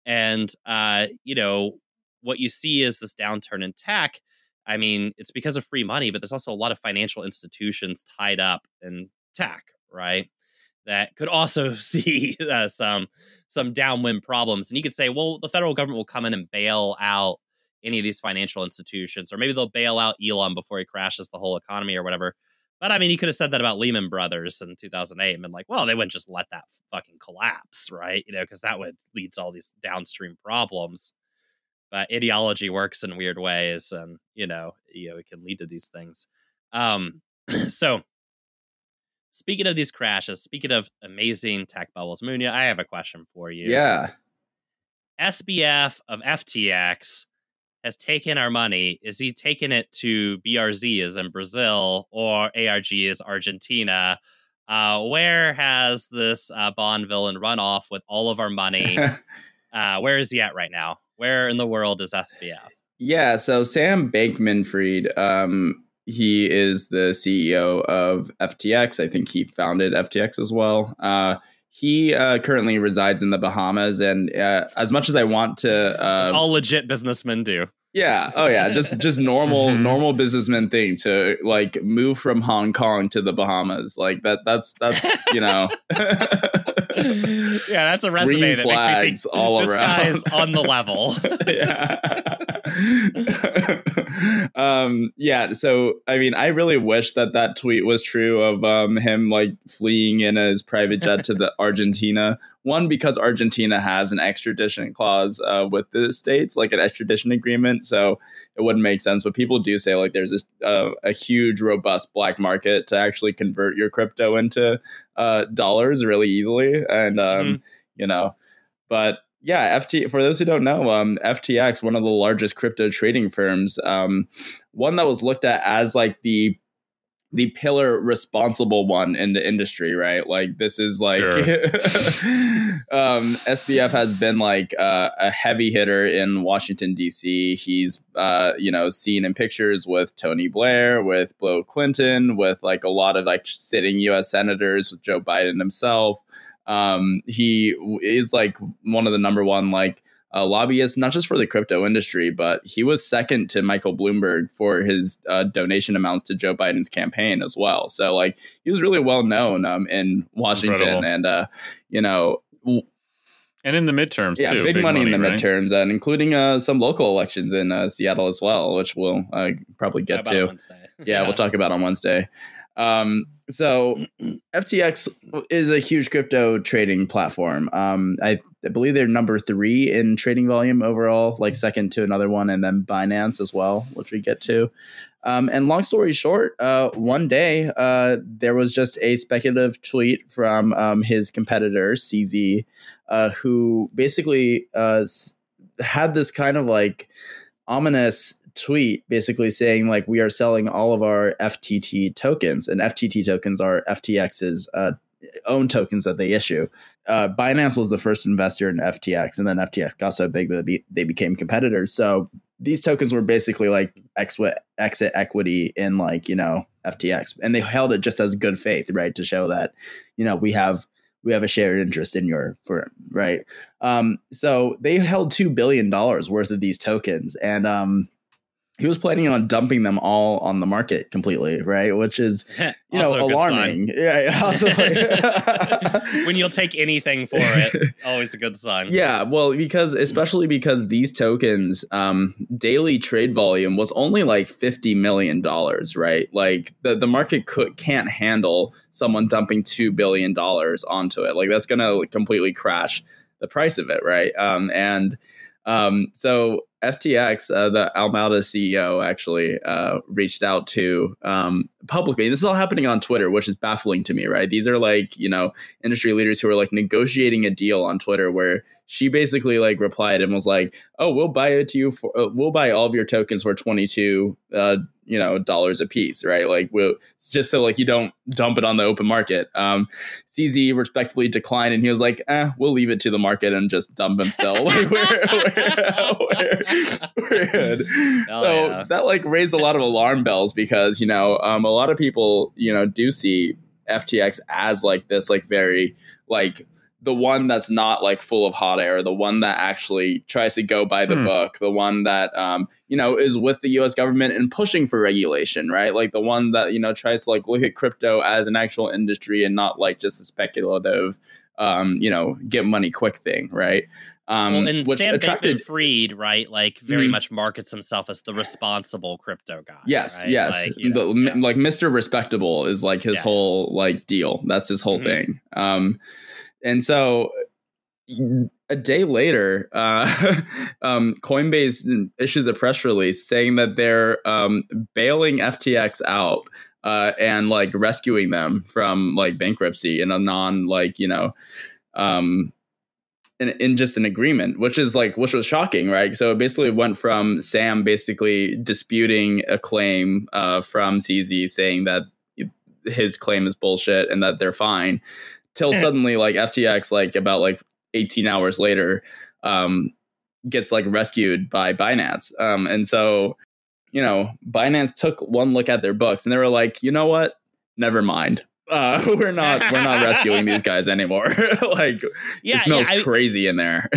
And uh, you know, what you see is this downturn in tech. I mean, it's because of free money, but there's also a lot of financial institutions tied up in tech, right? That could also (laughs) see uh, some some downwind problems. And you could say, well, the federal government will come in and bail out any of these financial institutions, or maybe they'll bail out Elon before he crashes the whole economy or whatever. But I mean, you could have said that about Lehman Brothers in 2008 and been like, well, they wouldn't just let that fucking collapse, right? You know, because that would lead to all these downstream problems. But ideology works in weird ways, and you know, you know, it can lead to these things. Um, (clears throat) so, speaking of these crashes, speaking of amazing tech bubbles, Munya, I have a question for you. Yeah. SBF of FTX has taken our money, is he taking it to BRZ as in Brazil or ARG as Argentina? Uh, where has this uh, Bond villain run off with all of our money? (laughs) uh, where is he at right now? Where in the world is SBF? Yeah, so Sam Bankman Fried, um, he is the CEO of FTX. I think he founded FTX as well. Uh, he uh, currently resides in the Bahamas, and uh, as much as I want to, uh, all legit businessmen do. Yeah. Oh yeah. Just just normal Mhm. normal businessman thing to like move from Hong Kong to the Bahamas. Like that. That's that's you know. (laughs) (laughs) yeah, that's a resume Green that makes me think all this around. guy is on the level. (laughs) yeah. (laughs) um, yeah. So, I mean, I really wish that that tweet was true of um, him like fleeing in his private jet to the Argentina. One, because Argentina has an extradition clause uh, with the states, like an extradition agreement. So it wouldn't make sense. But people do say like there's this, uh, a huge, robust black market to actually convert your crypto into uh, dollars really easily. And, um, Mhm. you know, but yeah, FT for those who don't know, um, FTX, one of the largest crypto trading firms, um, one that was looked at as like the the pillar responsible one in the industry, right? Like this is like (laughs) um, SBF has been like uh, a heavy hitter in Washington D.C. He's uh, you know seen in pictures with Tony Blair, with Bill Clinton, with like a lot of like sitting U.S. senators, with Joe Biden himself. Um, he is like one of the number one like uh, lobbyists, not just for the crypto industry, but he was second to Michael Bloomberg for his uh, donation amounts to Joe Biden's campaign as well. So like he was really well known um, in Washington, Incredible. and uh, you know, w- and in the midterms yeah, too. big, money, in the right? midterms, and including uh, some local elections in uh, Seattle as well, which we'll uh, probably get About to Wednesday. (laughs) yeah, we'll talk about on Wednesday. Um, so (clears throat) FTX is a huge crypto trading platform. Um, I, I believe they're number three in trading volume overall, like second to another one, and then Binance as well, which we get to. Um, and long story short, uh, one day uh, there was just a speculative tweet from um, his competitor CZ, uh, who basically uh, had this kind of like ominous tweet basically saying like we are selling all of our FTT tokens and FTT tokens are FTX's uh, own tokens that they issue. Uh, Binance was the first investor in FTX and then FTX got so big that they became competitors. So these tokens were basically like exit exit equity in like, you know, FTX and they held it just as good faith, right, to show that, you know, we have we have a shared interest in your firm, right? Um, so they held two billion dollars worth of these tokens, and um, he was planning on dumping them all on the market completely, right? Which is (laughs) you know alarming. (laughs) Yeah, also (laughs) when you'll take anything for it, always a good sign. Yeah, well, because especially because these tokens, um, daily trade volume was only like fifty million dollars, right? Like the the market could can't handle someone dumping two billion dollars onto it. Like that's gonna completely crash the price of it, right? Um, and um, so FTX, uh, the Alameda CEO, actually uh, reached out to um, publicly. And this is all happening on Twitter, which is baffling to me, right? These are like you know industry leaders who are like negotiating a deal on Twitter where she basically like replied and was like, "Oh, we'll buy it to you for uh, we'll buy all of your tokens for twenty two uh, you know dollars a piece, right? Like we'll just so like you don't dump it on the open market." Um, CZ respectfully declined, and he was like, "Eh, we'll leave it to the market and just dump them still. (laughs) like we're, we're, we're, we're good." Hell so yeah. that like raised a lot of alarm bells because you know um, a lot of people you know do see FTX as like this like very like the one that's not like full of hot air, the one that actually tries to go by the Hmm. book, the one that um, you know is with the U.S. government and pushing for regulation, right? Like the one that you know tries to like look at crypto as an actual industry and not like just a speculative, um, you know, get money quick thing, right? Um, well, and which Sam attracted. Bankman-Fried, right, like very Mhm. much markets himself as the responsible crypto guy. Yes, right? yes. Like, you know, yeah. Like Mr. Respectable is like his Yeah. whole like deal. That's his whole Mhm. thing. Um, and so a day later, uh, (laughs) um, Coinbase issues a press release saying that they're um, bailing FTX out uh, and like rescuing them from like bankruptcy in a non like you know um, in, in just an agreement, which is like which was shocking, right? So it basically went from Sam basically disputing a claim uh, from CZ saying that his claim is bullshit and that they're fine, till (laughs) suddenly like FTX like about like 18 hours later um, gets like rescued by Binance, um, and so you know Binance took one look at their books and they were like, you know what, never mind. Uh, (laughs) we're not we're not rescuing these (laughs) guys anymore. (laughs) like yeah, it smells yeah, I- crazy in there.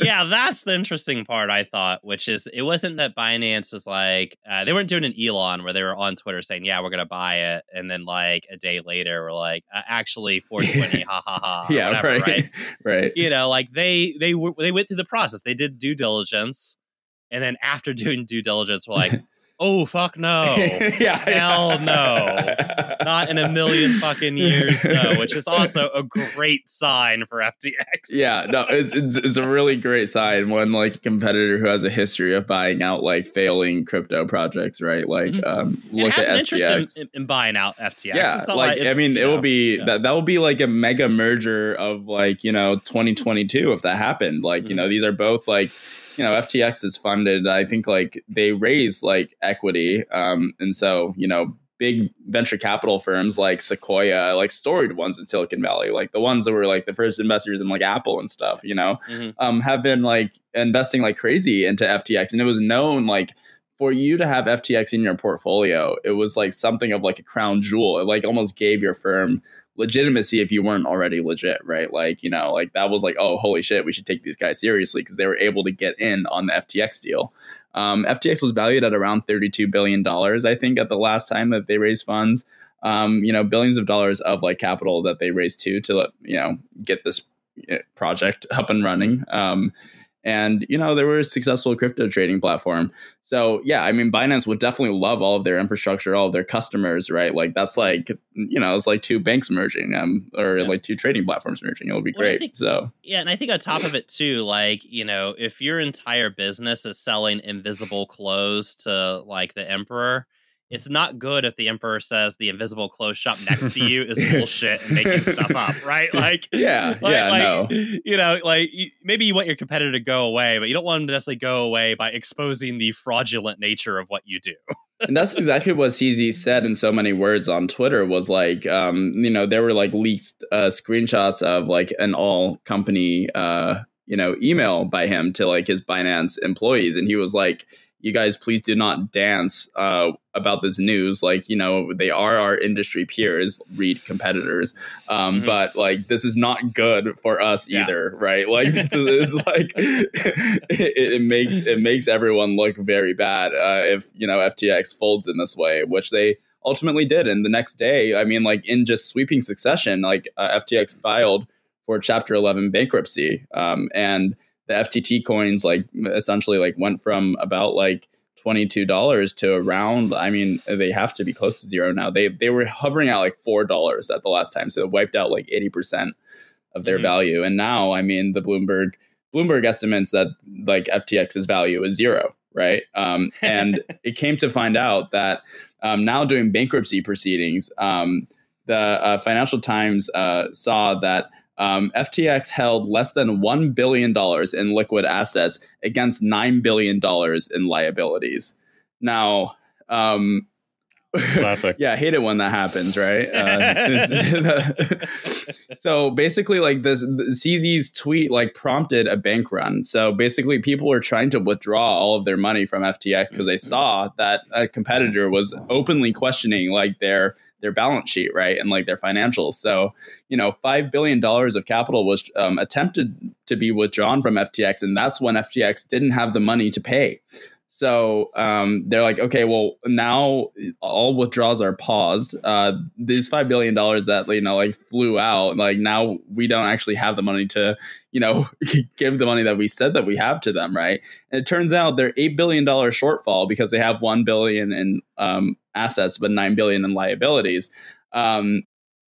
yeah, that's the interesting part. I thought, which is it wasn't that Binance was like uh, they weren't doing an Elon where they were on Twitter saying, "Yeah, we're gonna buy it," and then like a day later, we're like, uh, "Actually, 420, ha ha ha." yeah, whatever, right, right? right. You know, like they they were they went through the process. They did due diligence, and then after doing due diligence, we're like, "Oh fuck no." (laughs) yeah, Hell no. Not in a million fucking years, no, which is also a great sign for FTX. yeah, no, it's, it's it's a really great sign when like a competitor who has a history of buying out like failing crypto projects, right? Like, Mhm. um, it look has at an interest in, in, in buying out FTX. yeah, It's not like I mean, it will be yeah. that that will be like a mega merger of like you know 2022 if that happened. Like Mm-hmm. you know these are both like you know FTX is funded. I think like they raise like equity, um, and so you know big venture capital firms like Sequoia, like storied ones in Silicon Valley, like the ones that were like the first investors in like Apple and stuff. You know, Mhm. um, have been like investing like crazy into FTX, and it was known like for you to have FTX in your portfolio, it was like something of like a crown jewel. It like almost gave your firm legitimacy if you weren't already legit, right? Like, you know, like that was like, oh, holy shit, we should take these guys seriously because they were able to get in on the FTX deal. Um, FTX was valued at around $32 billion, I think, at the last time that they raised funds. Um, you know, billions of dollars of like capital that they raised too to, you know, get this uh, project up and running. Um, and you know they were a successful crypto trading platform. So yeah i mean binance would definitely love all of their infrastructure all of their customers right? Like that's like you know it's like two banks merging um or Yeah. like two trading platforms merging. It would be Well, great think- so. Yeah, and I think on top of it too, like, you know, if your entire business is selling invisible clothes to like the emperor, it's not good if the emperor says the invisible clothes shop (laughs) next to you is bullshit and making stuff up, right? Like (laughs) yeah like, yeah like, no you know, like you, maybe you want your competitor to go away, but you don't want them to necessarily go away by exposing the fraudulent nature of what you do. (laughs) and that's exactly what CZ said in so many words on Twitter was like, um, you know, there were like leaked uh, screenshots of like an all company, uh, you know, email by him to like his Binance employees. And he was like, you guys, please do not dance uh, about this news. Like, you know, they are our industry peers, read competitors. Um, Mhm. But like, this is not good for us Yeah. either, right? Like, this is, is like, it, it makes it makes everyone look very bad uh, if you know FTX folds in this way, which they ultimately did. And the next day, I mean, like in just sweeping succession, like uh, FTX filed for Chapter 11 bankruptcy, um, and the FTT coins like essentially like went from about like $22 to around i mean they have to be close to zero now. They they were hovering at like $4 at the last time so it wiped out like 80% of their Mhm. value. And now i mean the bloomberg bloomberg estimates that like ftx's value is zero right? Um, and (laughs) it came to find out that um, now doing bankruptcy proceedings um, the uh, financial times uh, saw that um, FTX held less than $1 billion in liquid assets against $9 billion in liabilities. Now, um, (laughs) Classic. yeah, I hate it when that happens, right? (laughs) Uh, (laughs) so basically, like this, CZ's tweet like prompted a bank run. So basically, people were trying to withdraw all of their money from FTX because they saw that a competitor was openly questioning like their their balance sheet, right, and like their financials. So, you know, five billion dollars of capital was um, attempted to be withdrawn from FTX, and that's when FTX didn't have the money to pay. So um, they're like, okay, well now all withdrawals are paused. Uh, these five billion dollars that you know like flew out, like now we don't actually have the money to you know (laughs) give the money that we said that we have to them, right? And it turns out they're eight billion dollar shortfall because they have one billion in um, assets but nine billion in liabilities. Um,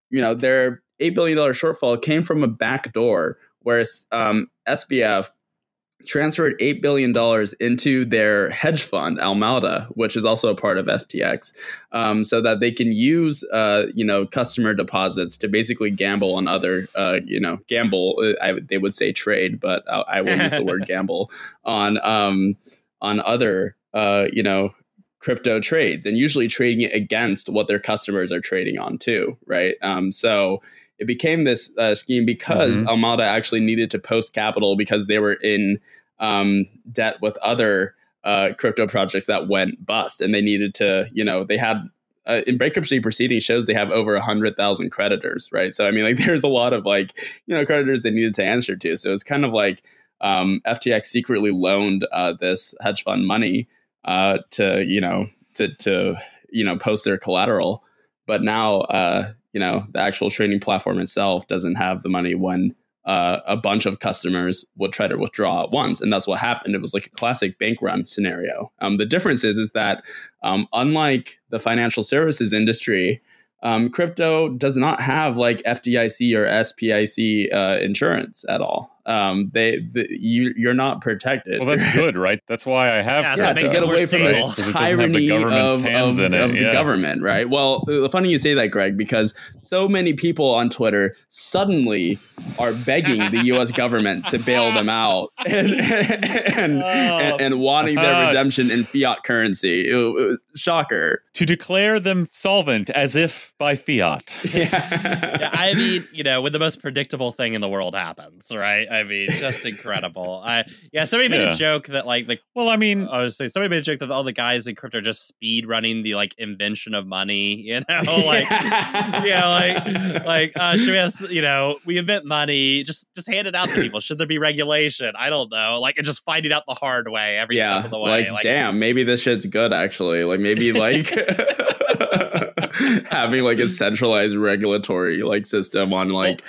you know, their eight billion dollar shortfall came from a back door, whereas um, SBF transferred $8 billion into their hedge fund, Alameda, which is also a part of FTX, um, so that they can use, uh, you know, customer deposits to basically gamble on other, uh, you know, gamble, uh, I, they would say trade, but I, I will use the word (laughs) gamble on, um, on other, uh, you know, crypto trades and usually trading it against what their customers are trading on too, right? Um, so it became this uh, scheme because mm-hmm. Alameda actually needed to post capital because they were in um, debt with other uh, crypto projects that went bust, and they needed to, you know, they had uh, in bankruptcy proceedings shows they have over a hundred thousand creditors, right? So I mean, like, (laughs) there's a lot of like, you know, creditors they needed to answer to. So it's kind of like um, FTX secretly loaned uh, this hedge fund money uh, to, you know, to to you know post their collateral, but now uh, you know the actual trading platform itself doesn't have the money when uh, a bunch of customers would try to withdraw at once, and that's what happened. It was like a classic bank run scenario. Um, the difference is, is that um, unlike the financial services industry, um, crypto does not have like FDIC or SPIC uh, insurance at all um, they the, you you're not protected. Well, that's good, right? That's why I have yeah, to get away from the tyranny of, of, of yeah. the government, right? Well, uh, funny you say that, Greg, because so many people on Twitter suddenly are begging the U.S. (laughs) government to bail them out (laughs) and and, oh. and, and wanting their redemption in fiat currency. It, it, shocker to declare them solvent as if by fiat. (laughs) Yeah. yeah, I mean, you know, when the most predictable thing in the world happens, right? I mean, just (laughs) incredible. I yeah, somebody made yeah. a joke that like the well, I mean, I was saying somebody made a joke that all the guys in crypto are just speed running the like invention of money. (laughs) You know, (laughs) like yeah, like like uh, should we have you know we invent money, just just hand it out to people. (clears throat) Should there be regulation? I don't know. Like and just finding out the hard way every yeah, step of the way. Like, like damn, maybe this shit's good actually. Like maybe like. having like a centralized regulatory like system on like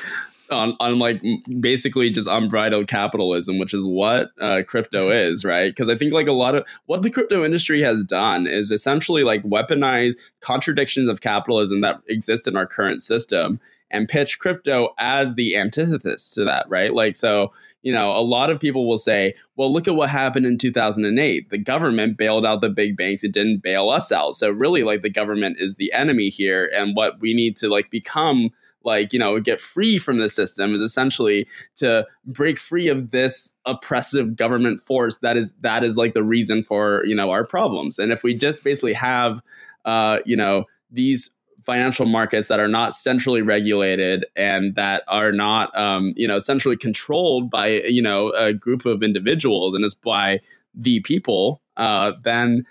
on, on like basically just unbridled capitalism, which is what uh, crypto (laughs) is, right? Because I think like a lot of what the crypto industry has done is essentially like weaponize contradictions of capitalism that exist in our current system and pitch crypto as the antithesis to that, right? Like, so, you know, a lot of people will say, well, look at what happened in 2008. The government bailed out the big banks, it didn't bail us out. So, really, like, the government is the enemy here. And what we need to, like, become like you know get free from the system is essentially to break free of this oppressive government force that is that is like the reason for you know our problems. And if we just basically have uh you know these financial markets that are not centrally regulated and that are not um, you know centrally controlled by you know a group of individuals and is by the people uh, then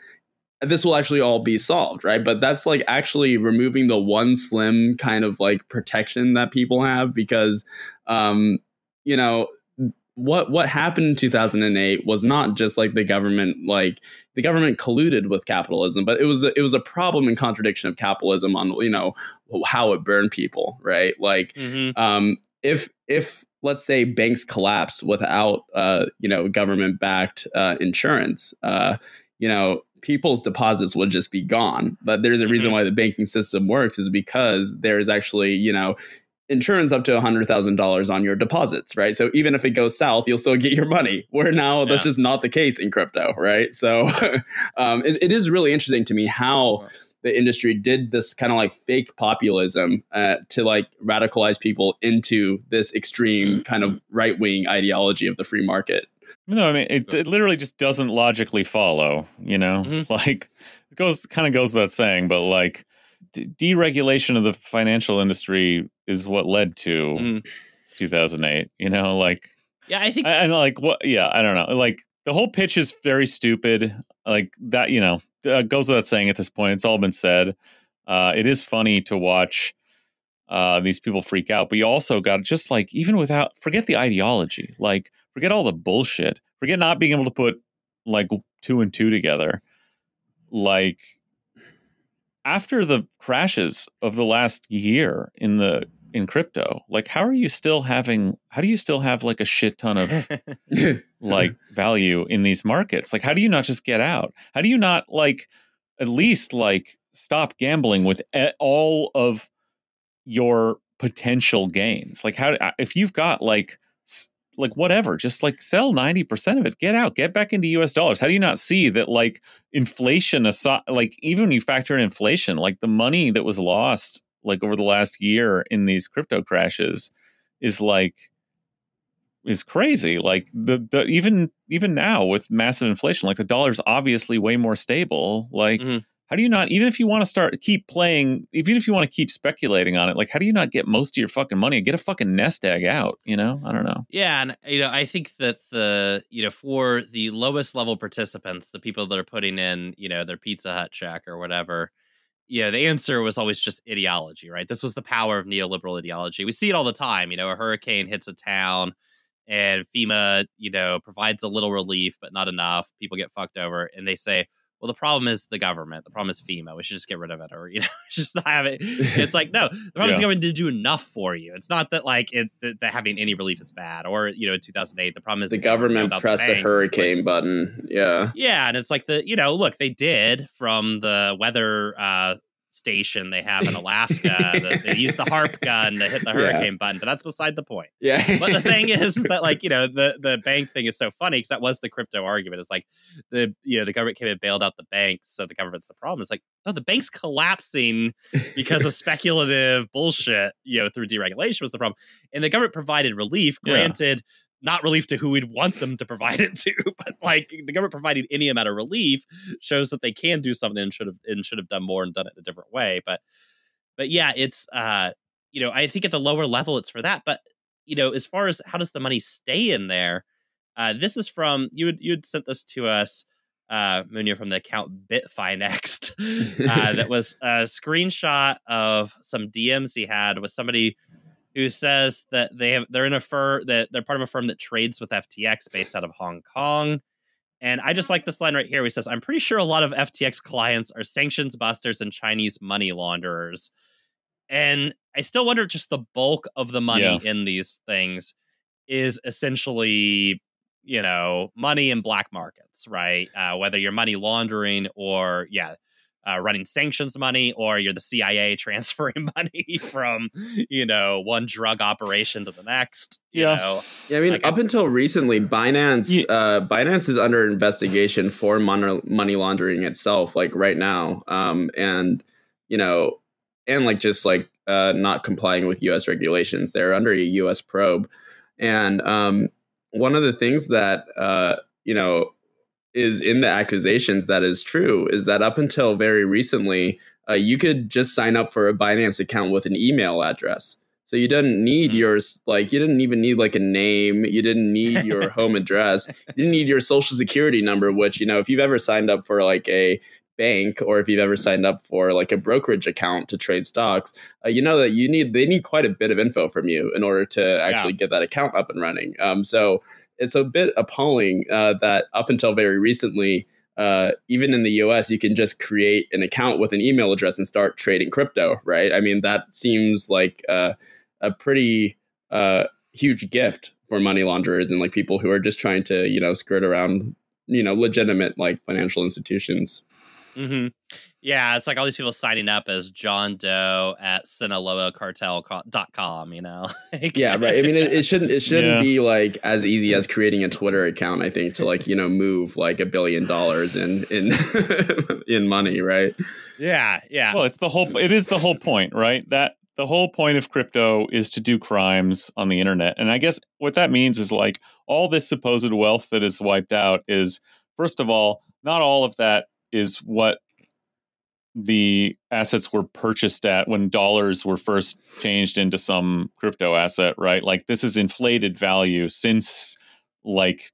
this will actually all be solved, right? But that's like actually removing the one slim kind of like protection that people have because, um, you know, what what happened in 2008 was not just like the government like the government colluded with capitalism but it was a, it was a problem and contradiction of capitalism on you know how it burned people right like mm-hmm. um if if let's say banks collapsed without uh you know government backed uh insurance uh you know people's deposits would just be gone. But there's a reason mm-hmm. why the banking system works is because there is actually, you know, insurance up to $100,000 on your deposits, right? So even if it goes south, you'll still get your money. Where now that's just not the case in crypto, right? So (laughs) um, it, it is really interesting to me how the industry did this kind of like fake populism uh, to like radicalize people into this extreme kind of right wing ideology of the free market. No, I mean it, it literally just doesn't logically follow. You know, mm-hmm. (laughs) like it goes kind of goes without saying, but like de- deregulation of the financial industry is what led to mm. 2008. You know, like yeah, I think and like what? Yeah, I don't know. Like the whole pitch is very stupid. Like that, you know, uh, goes without saying at this point. It's all been said. uh, it is funny to watch uh, these people freak out. But you also got just like even without forget the ideology, like forget all the bullshit, forget not being able to put like two and two together. Like after the crashes of the last year in the in crypto, like how are you still having how do you still have like a shit ton of (laughs) like value in these markets? Like how do you not just get out? How do you not like at least like stop gambling with all of your potential gains? Like how if you've got like like whatever, just like sell 90% of it, get out, get back into US dollars. How do you not see that like inflation like even when you factor in inflation, like the money that was lost like over the last year in these crypto crashes is like is crazy. Like the, the even even now with massive inflation, like the dollar's obviously way more stable. Like mm-hmm how do you not even if you want to start keep playing even if you want to keep speculating on it like how do you not get most of your fucking money and get a fucking nest egg out you know? I don't know. Yeah and you know i think that the you know for the lowest level participants the people that are putting in you know their pizza hut check or whatever yeah the answer was always just ideology right? This was the power of neoliberal ideology. We see it all the time you know a hurricane hits a town and fema you know provides a little relief but not enough. People get fucked over and they say well, the problem is the government. The problem is FEMA. We should just get rid of it, or you know, (laughs) just not have it. It's like no, the problem yeah. is the government didn't do enough for you. It's not that like it that, that having any relief is bad, or you know, in two thousand eight, the problem is the government pressed the, the hurricane like, button. Yeah, yeah, and it's like the you know, look, they did from the weather uh, station they have in Alaska. the, they use the HAARP (laughs) gun to hit the hurricane yeah. button, but that's beside the point. Yeah. but the thing (laughs) is that, like, you know, the the bank thing is so funny because that was the crypto argument. It's like the you know the government came and bailed out the banks, so the government's the problem. It's like no, the bank's collapsing because of (laughs) speculative bullshit. You know, through deregulation was the problem, and the government provided relief. Granted. Yeah not relief to who we'd want them to provide it to, (laughs) but like the government providing any amount of relief shows that they can do something and should have and should have done more and done it in a different way. But but yeah, it's uh you know, I think at the lower level it's for that. But you know, as far as how does the money stay in there, uh this is from you had you had sent this to us uh Munya from the account Bitfinexed. (laughs) uh that (laughs) was a screenshot of some DMs he had with somebody who says that they have they're in a firm that they're part of a firm that trades with FTX based out of Hong Kong. And I just like this line right here. He says, I'm pretty sure a lot of FTX clients are sanctions busters and Chinese money launderers. And I still wonder just the bulk of the money yeah. in these things is essentially, you know, money in black markets, right? Uh, whether you're money laundering or, yeah, uh, running sanctions money or you're the CIA (laughs) transferring money from you know one drug operation to the next. yeah, know? yeah. I mean, like up I, until recently, Binance yeah. uh, Binance is under investigation for money money laundering itself, like right now, um, and you know, and like just like uh, not complying with U.S. regulations. They're under a U.S. probe, and um, one of the things that uh, you know is in the accusations that is true is that up until very recently, uh, you could just sign up for a Binance account with an email address. So you didn't need mm-hmm. yours, like you didn't even need like a name. You didn't need (laughs) your home address. You didn't need your social security number. Which you know, if you've ever signed up for like a bank or if you've ever signed up for like a brokerage account to trade stocks, uh, you know that you need they need quite a bit of info from you in order to actually yeah. get that account up and running. Um, so it's a bit appalling uh, that up until very recently, uh, even in the US, you can just create an account with an email address and start trading crypto, right? I mean, that seems like uh, a pretty uh, huge gift for money launderers and like people who are just trying to, you know, skirt around, you know, legitimate like financial institutions. Mm-hmm. Yeah, it's like all these people signing up as John Doe at SinaloaCartel.com, you know? (laughs) like, yeah, right. I mean, it, it shouldn't it shouldn't yeah. be like as easy as creating a Twitter account, I think, to like, you know, move like a billion dollars in in (laughs) in money, right? Yeah, yeah. Well, it's the whole it is the whole point, right? That the whole point of crypto is to do crimes on the internet. And I guess what that means is like all this supposed wealth that is wiped out is first of all, not all of that is what the assets were purchased at when dollars were first changed into some crypto asset, right? Like this is inflated value since like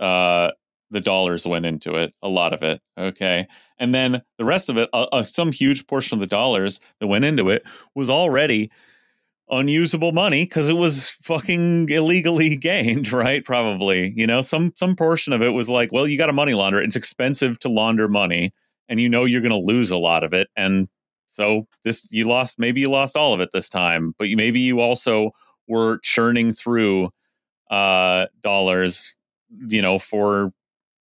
uh the dollars went into it, a lot of it. Okay. And then the rest of it, uh, uh, some huge portion of the dollars that went into it was already unusable money because it was fucking illegally (laughs) gained, right? Probably, you know, some some portion of it was like, well, you got to money launder. It's expensive to launder money, and you know you're going to lose a lot of it, and so this you lost. Maybe you lost all of it this time, but you, maybe you also were churning through uh, dollars, you know, for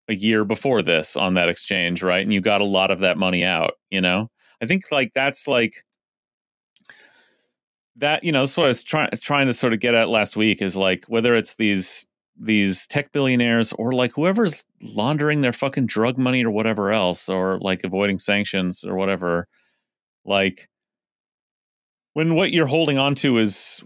a year before this on that exchange, right? And you got a lot of that money out. You know, I think like that's like that you know that's what I was trying trying to sort of get at last week is like whether it's these these tech billionaires or like whoever's laundering their fucking drug money or whatever else or like avoiding sanctions or whatever like when what you're holding on to is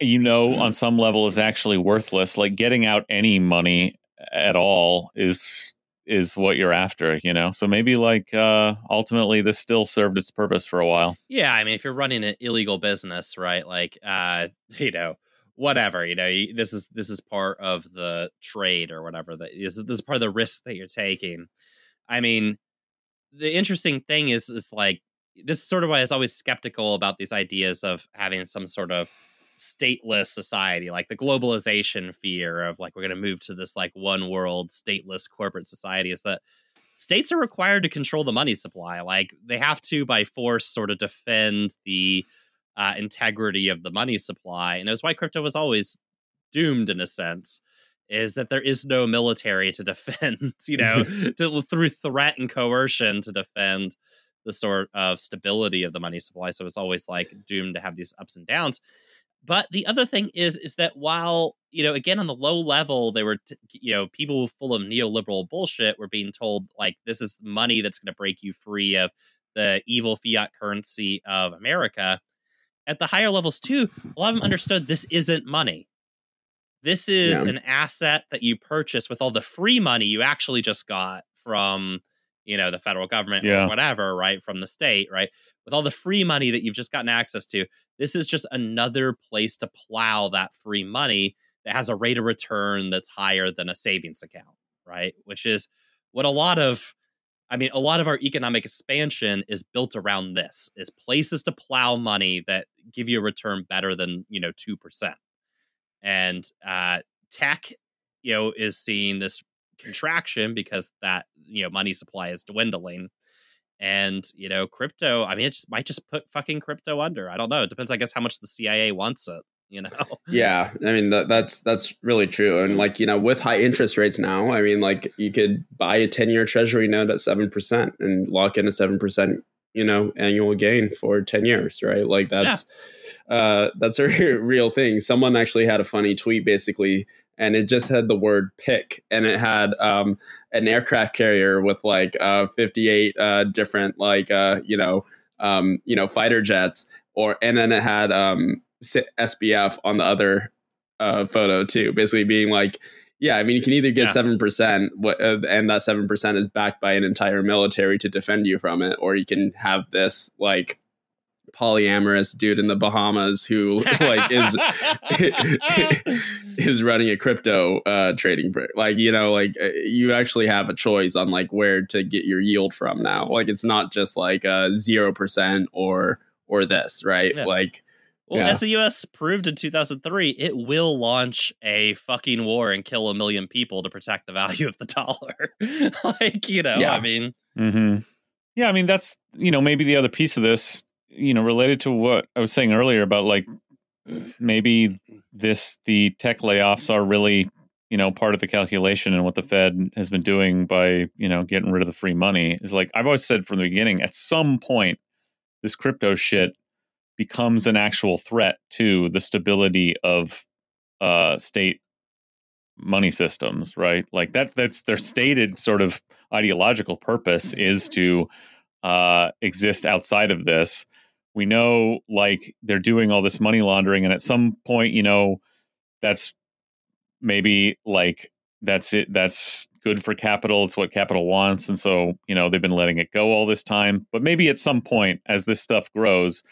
you know on some level is actually worthless like getting out any money at all is is what you're after, you know? So maybe like uh ultimately this still served its purpose for a while. Yeah, I mean if you're running an illegal business, right? Like uh (laughs) you know, whatever, you know, this is this is part of the trade or whatever that is this is part of the risk that you're taking. I mean, the interesting thing is is like this is sort of why I was always skeptical about these ideas of having some sort of stateless society, like the globalization fear of like we're going to move to this like one world stateless corporate society is that states are required to control the money supply. Like they have to by force sort of defend the uh, integrity of the money supply, and that's why crypto was always doomed in a sense. Is that there is no military to defend, (laughs) you know, (laughs) to, through threat and coercion to defend the sort of stability of the money supply. So it's always like doomed to have these ups and downs. But the other thing is, is that while you know, again on the low level, they were t- you know people full of neoliberal bullshit were being told like this is money that's going to break you free of the evil fiat currency of America. At the higher levels too, a lot of them understood this isn't money. This is yeah. an asset that you purchase with all the free money you actually just got from you know the federal government yeah. or whatever, right? From the state, right? With all the free money that you've just gotten access to, this is just another place to plow that free money that has a rate of return that's higher than a savings account, right? Which is what a lot of I mean, a lot of our economic expansion is built around this: is places to plow money that give you a return better than you know two percent. And uh, tech, you know, is seeing this contraction because that you know money supply is dwindling and you know crypto i mean it just might just put fucking crypto under i don't know it depends i guess how much the cia wants it you know? (laughs) Yeah i mean that, that's that's really true and like you know with high interest rates now i mean like you could buy a 10 year treasury note at 7% and lock in a 7% you know annual gain for 10 years right? Like that's yeah. uh that's a (laughs) real thing. Someone actually had a funny tweet basically and it just had the word pick and it had um, an aircraft carrier with like uh, 58 uh, different like uh, you know um, you know fighter jets or and then it had um, SBF on the other uh, photo too basically being like yeah I mean you can either get seven yeah. percent uh, and that seven percent is backed by an entire military to defend you from it or you can have this like polyamorous dude in the Bahamas who (laughs) like is (laughs) is running a crypto uh, trading like you know like uh, you actually have a choice on like where to get your yield from now like it's not just like a zero percent or or this right yeah. like well, yeah. as the U.S. proved in 2003, it will launch a fucking war and kill a million people to protect the value of the dollar. (laughs) like, you know, yeah. I mean, mm-hmm. yeah, I mean that's you know maybe the other piece of this you know, related to what I was saying earlier about like maybe this the tech layoffs are really you know part of the calculation and what the Fed has been doing by you know getting rid of the free money is like I've always said from the beginning. At some point, this crypto shit becomes an actual threat to the stability of uh, state money systems, right? Like that. That's their stated sort of ideological purpose is to uh, exist outside of this we know like they're doing all this money laundering and at some point you know that's maybe like that's it that's good for capital it's what capital wants and so you know they've been letting it go all this time but maybe at some point as this stuff grows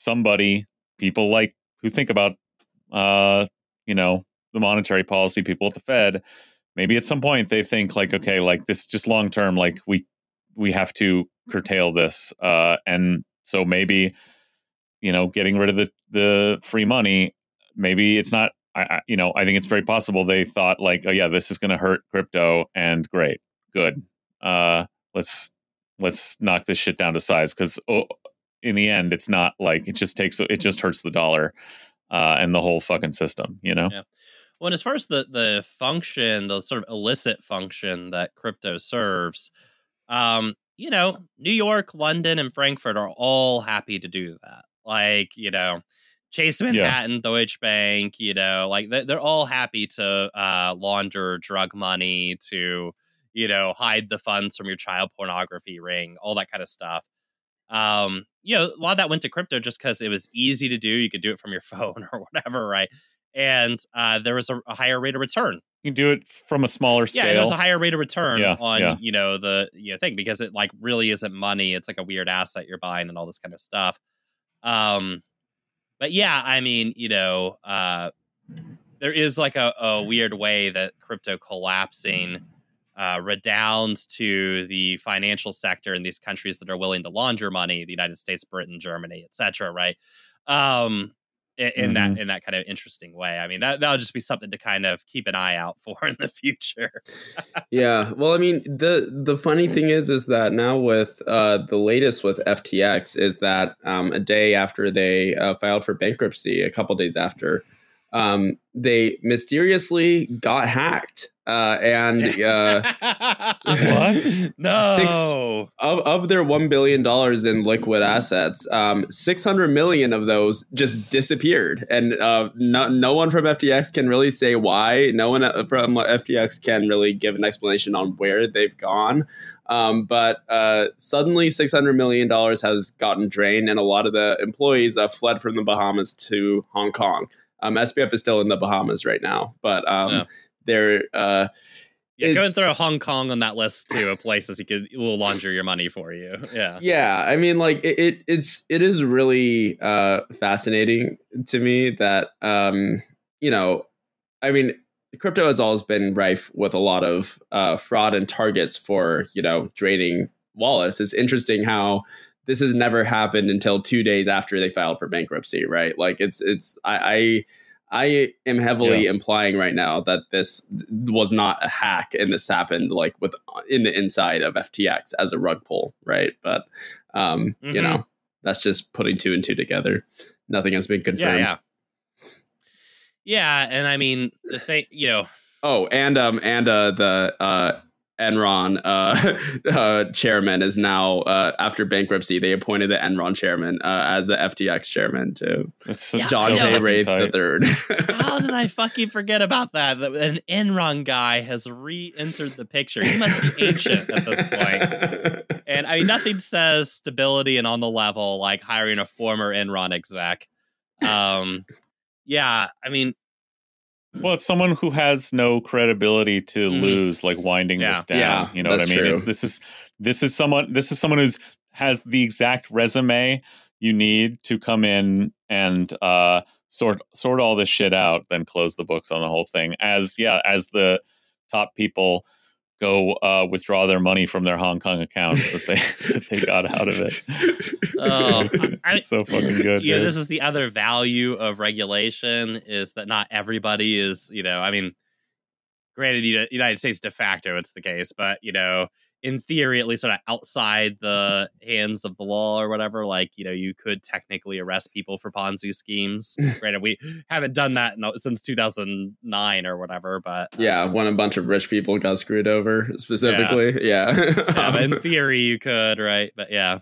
somebody people like who think about uh you know the monetary policy people at the fed maybe at some point they think like, okay, like this just long term, like we we have to curtail this, uh, and so maybe you know getting rid of the the free money, maybe it's not. I, I you know I think it's very possible they thought like, oh yeah, this is going to hurt crypto, and great, good. Uh, let's let's knock this shit down to size because oh, in the end, it's not like it just takes it just hurts the dollar uh, and the whole fucking system. You know. Yeah. Well, and as far as the the function, the sort of illicit function that crypto serves, um, you know, New York, London, and Frankfurt are all happy to do that. Like, you know, Chase Manhattan, yeah. Deutsche Bank, you know, like they're, they're all happy to uh, launder drug money, to, you know, hide the funds from your child pornography ring, all that kind of stuff. Um, you know, a lot of that went to crypto just because it was easy to do. You could do it from your (laughs) phone or whatever, right? and uh, there was a, a, higher rate of return. You can do it from a smaller scale. Yeah, there's a higher rate of return yeah, on yeah. you know the you know thing because it like really isn't money. It's like a weird asset you're buying and all this kind of stuff. Um, but yeah, I mean, you know, uh, there is like a, a weird way that crypto collapsing uh, redounds to the financial sector in these countries that are willing to launder money: the United States, Britain, Germany, etc. Right? Um, in, in mm-hmm. that in that kind of interesting way. I mean, that that'll just be something to kind of keep an eye out (laughs) for in the future. yeah, well, I mean, the the funny thing is, is that now with uh, the latest with FTX is that um, a day after they uh, filed for bankruptcy, a couple days after, um, they mysteriously got hacked. Uh, and (laughs) uh, what? (laughs) No. Six, of of their one billion dollars in liquid assets, um, six hundred million of those just disappeared, and uh, no, no one from FTX can really say why. No one uh, from FTX can really give an explanation on where they've gone. Um, but uh, suddenly, six hundred million dollars has gotten drained, and a lot of the employees uh, fled from the Bahamas to Hong Kong. Um, SBF is still in the Bahamas right now, but um, yeah. they're uh, yeah, go and throw Hong Kong on that list too of places you could will launder your money for you. Yeah, yeah. I mean, like it, it it's it is really uh, fascinating to me that um, you know, I mean, crypto has always been rife with a lot of uh, fraud and targets for you know draining wallets. It's interesting how this has never happened until two days after they filed for bankruptcy, right? Like it's it's I I, I am heavily yeah. implying right now that this was not a hack and this happened like with in the inside of FTX as a rug pull, right? But um, mm-hmm. you know, that's just putting two and two together. Nothing has been confirmed. Yeah, yeah. Yeah, and I mean the thing, you know. Oh, and um, and uh, the uh, Enron uh, (laughs) uh, chairman is now uh, after bankruptcy. They appointed the Enron chairman uh, as the FTX chairman too. It's yeah, John J. Ray the third. How did I fucking forget about that? That an Enron guy has re-entered the picture. He must be ancient at this point. (laughs) And I mean, nothing says stability and on the level like hiring a former Enron exec. Um, yeah, I mean, well, it's someone who has no credibility to mm. lose, like winding yeah. this down. Yeah, you know what I mean? True. It's this is this is someone this is someone who's has the exact resume you need to come in and uh sort sort all this shit out, then close the books on the whole thing. As yeah, as the top people go uh, withdraw their money from their Hong Kong accounts that they (laughs) that they got out of it. Oh, I, (laughs) so fucking good. Yeah, this is the other value of regulation is that not everybody is, you know, I mean, granted, United States de facto it's the case, but you know, in theory, at least sort of outside the (laughs) hands of the law or whatever, like, you know, you could technically arrest people for Ponzi schemes. (laughs) Granted, we haven't done that since 2009 or whatever, but. Yeah, when a bunch of rich people got screwed over specifically. Yeah. Yeah. yeah in (laughs) theory, you could, right? But yeah.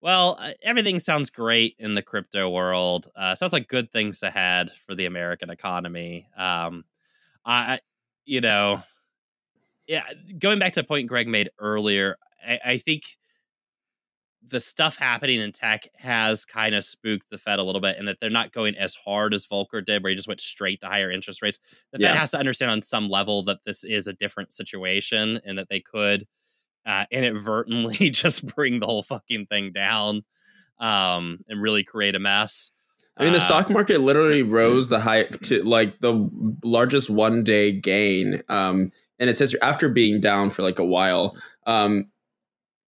Well, uh, everything sounds great in the crypto world. Uh, sounds like good things ahead for the American economy. Um, I, you know, yeah, going back to a point Greg made earlier, I, I think the stuff happening in tech has kind of spooked the Fed a little bit, and that they're not going as hard as Volcker did, where he just went straight to higher interest rates. The yeah. Fed has to understand on some level that this is a different situation, and that they could uh, inadvertently (laughs) just bring the whole fucking thing down um, and really create a mess. I mean, the uh, stock market (clears throat) literally rose the high to like the largest one day gain um, in it says after being down for like a while. Um,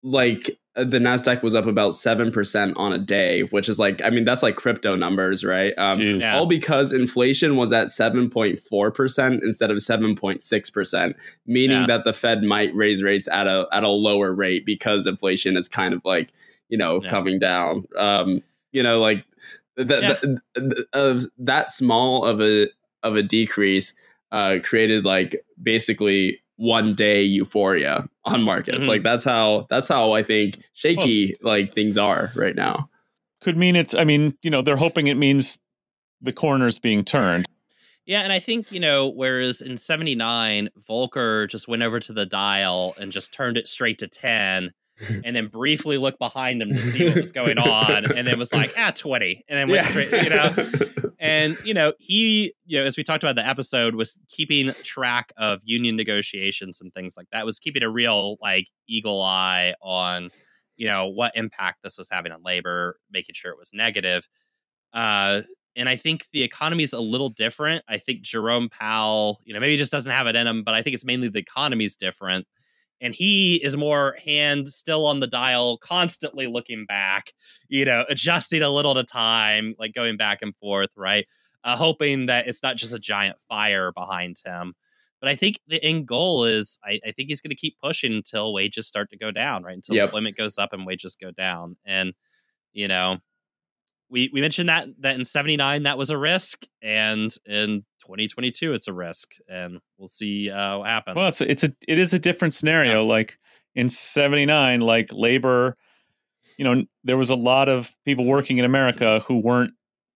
like uh, the Nasdaq was up about seven percent on a day, which is like I mean that's like crypto numbers, right? Um, Jeez. all because inflation was at seven point four percent instead of seven point six percent, meaning Yeah. that the Fed might raise rates at a at a lower rate because inflation is kind of like you know Yeah. coming down. Um, you know, like that of that small of a of a decrease uh, created like basically one day euphoria on markets. Mhm. Like that's how that's how I think shaky like things are right now. Could mean it's. I mean, you know, they're hoping it means the corner's being turned. Yeah, and I think, you know, whereas in 79, Volcker just went over to the dial and just turned it straight to 10 (laughs) and then briefly looked behind him to see what was going on and then was like, ah, 20. And then went straight, you know. (laughs) And, you know, he, you know, as we talked about the episode, was keeping track of union negotiations and things like that, was keeping a real, like, eagle eye on, you know, what impact this was having on labor, making sure it was negative. Uh, and I think the economy is a little different. I think Jerome Powell, you know, maybe just doesn't have it in him, but I think it's mainly the economy's different. And he is more hand still on the dial, constantly looking back, you know, adjusting a little at a time, like going back and forth, right? Uh, hoping that it's not just a giant fire behind him. But I think the end goal is I, I think he's going to keep pushing until wages start to go down, right? Until Yep. employment goes up and wages go down. And, you know, we we mentioned that that in 79 that was a risk and in 2022 it's a risk and we'll see uh what happens Well, it's a, it's a it is a different scenario. Like in '79, like labor, you know, there was a lot of people working in America who weren't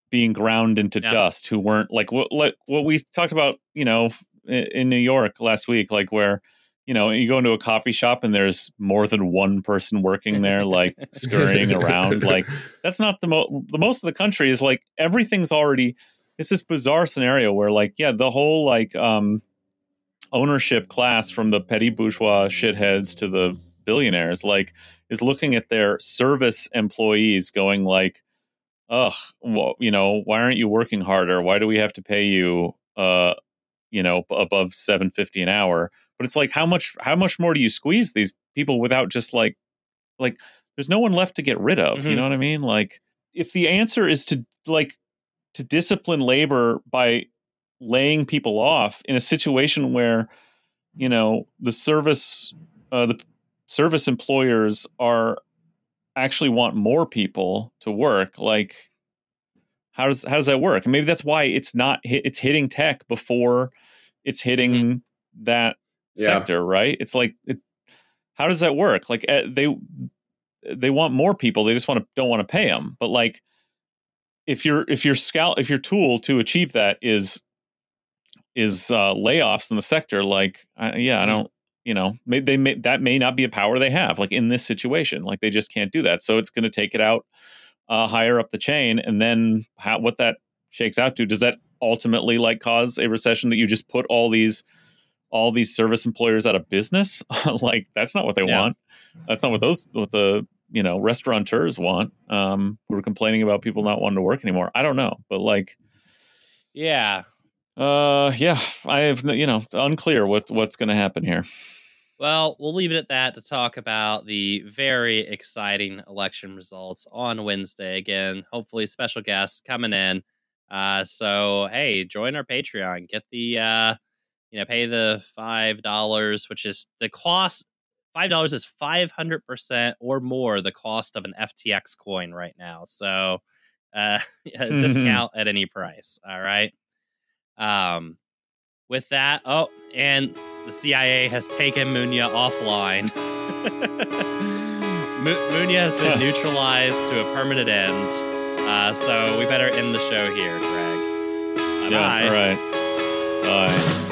being ground into Yeah. dust, who weren't like what like what we talked about, you know, in, in New York last week, like where. You know, you go into a coffee shop and there's more than one person working there, like (laughs) scurrying (laughs) around. Like that's not the most. The most of the country is like everything's already. It's this bizarre scenario where, like, yeah, the whole like um ownership class from the petty bourgeois shitheads to the billionaires like is looking at their service employees going like ugh well, you know why aren't you working harder why do we have to pay you uh you know above 750 an hour but it's like how much how much more do you squeeze these people without just like like there's no one left to get rid of you Mhm. know what i mean? Like if the answer is to like to discipline labor by laying people off in a situation where you know the service uh, the service employers are actually want more people to work like how does how does that work? And maybe that's why it's not hit, it's hitting tech before it's hitting that Yeah. sector right? It's like it, how does that work? Like eh, they they want more people they just want to don't want to pay them but like if your if your scout if your tool to achieve that is is uh, layoffs in the sector like uh, yeah i don't you know may, they may that may not be a power they have like in this situation like they just can't do that. So it's going to take it out uh, higher up the chain and then how what that shakes out to does that ultimately like cause a recession that you just put all these all these service employers out of business? (laughs) Like that's not what they Yeah. want. That's not what those what the you know restaurateurs want. Um who are complaining about people not wanting to work anymore. I don't know but like yeah. uh yeah i have you know unclear what what's going to happen here. Well we'll leave it at that to talk about the very exciting election results on wednesday again. Hopefully special guests coming in. Uh so hey join our patreon. Get the uh you know pay the five dollars which is the cost five dollars is 500% or more the cost of an ftx coin right now. So uh (laughs) a discount at any price all right? Um with that oh and the cia has taken munya offline. (laughs) Mu- munya has been (laughs) neutralized to a permanent end. Uh so we better end the show here greg. Bye yeah all right bye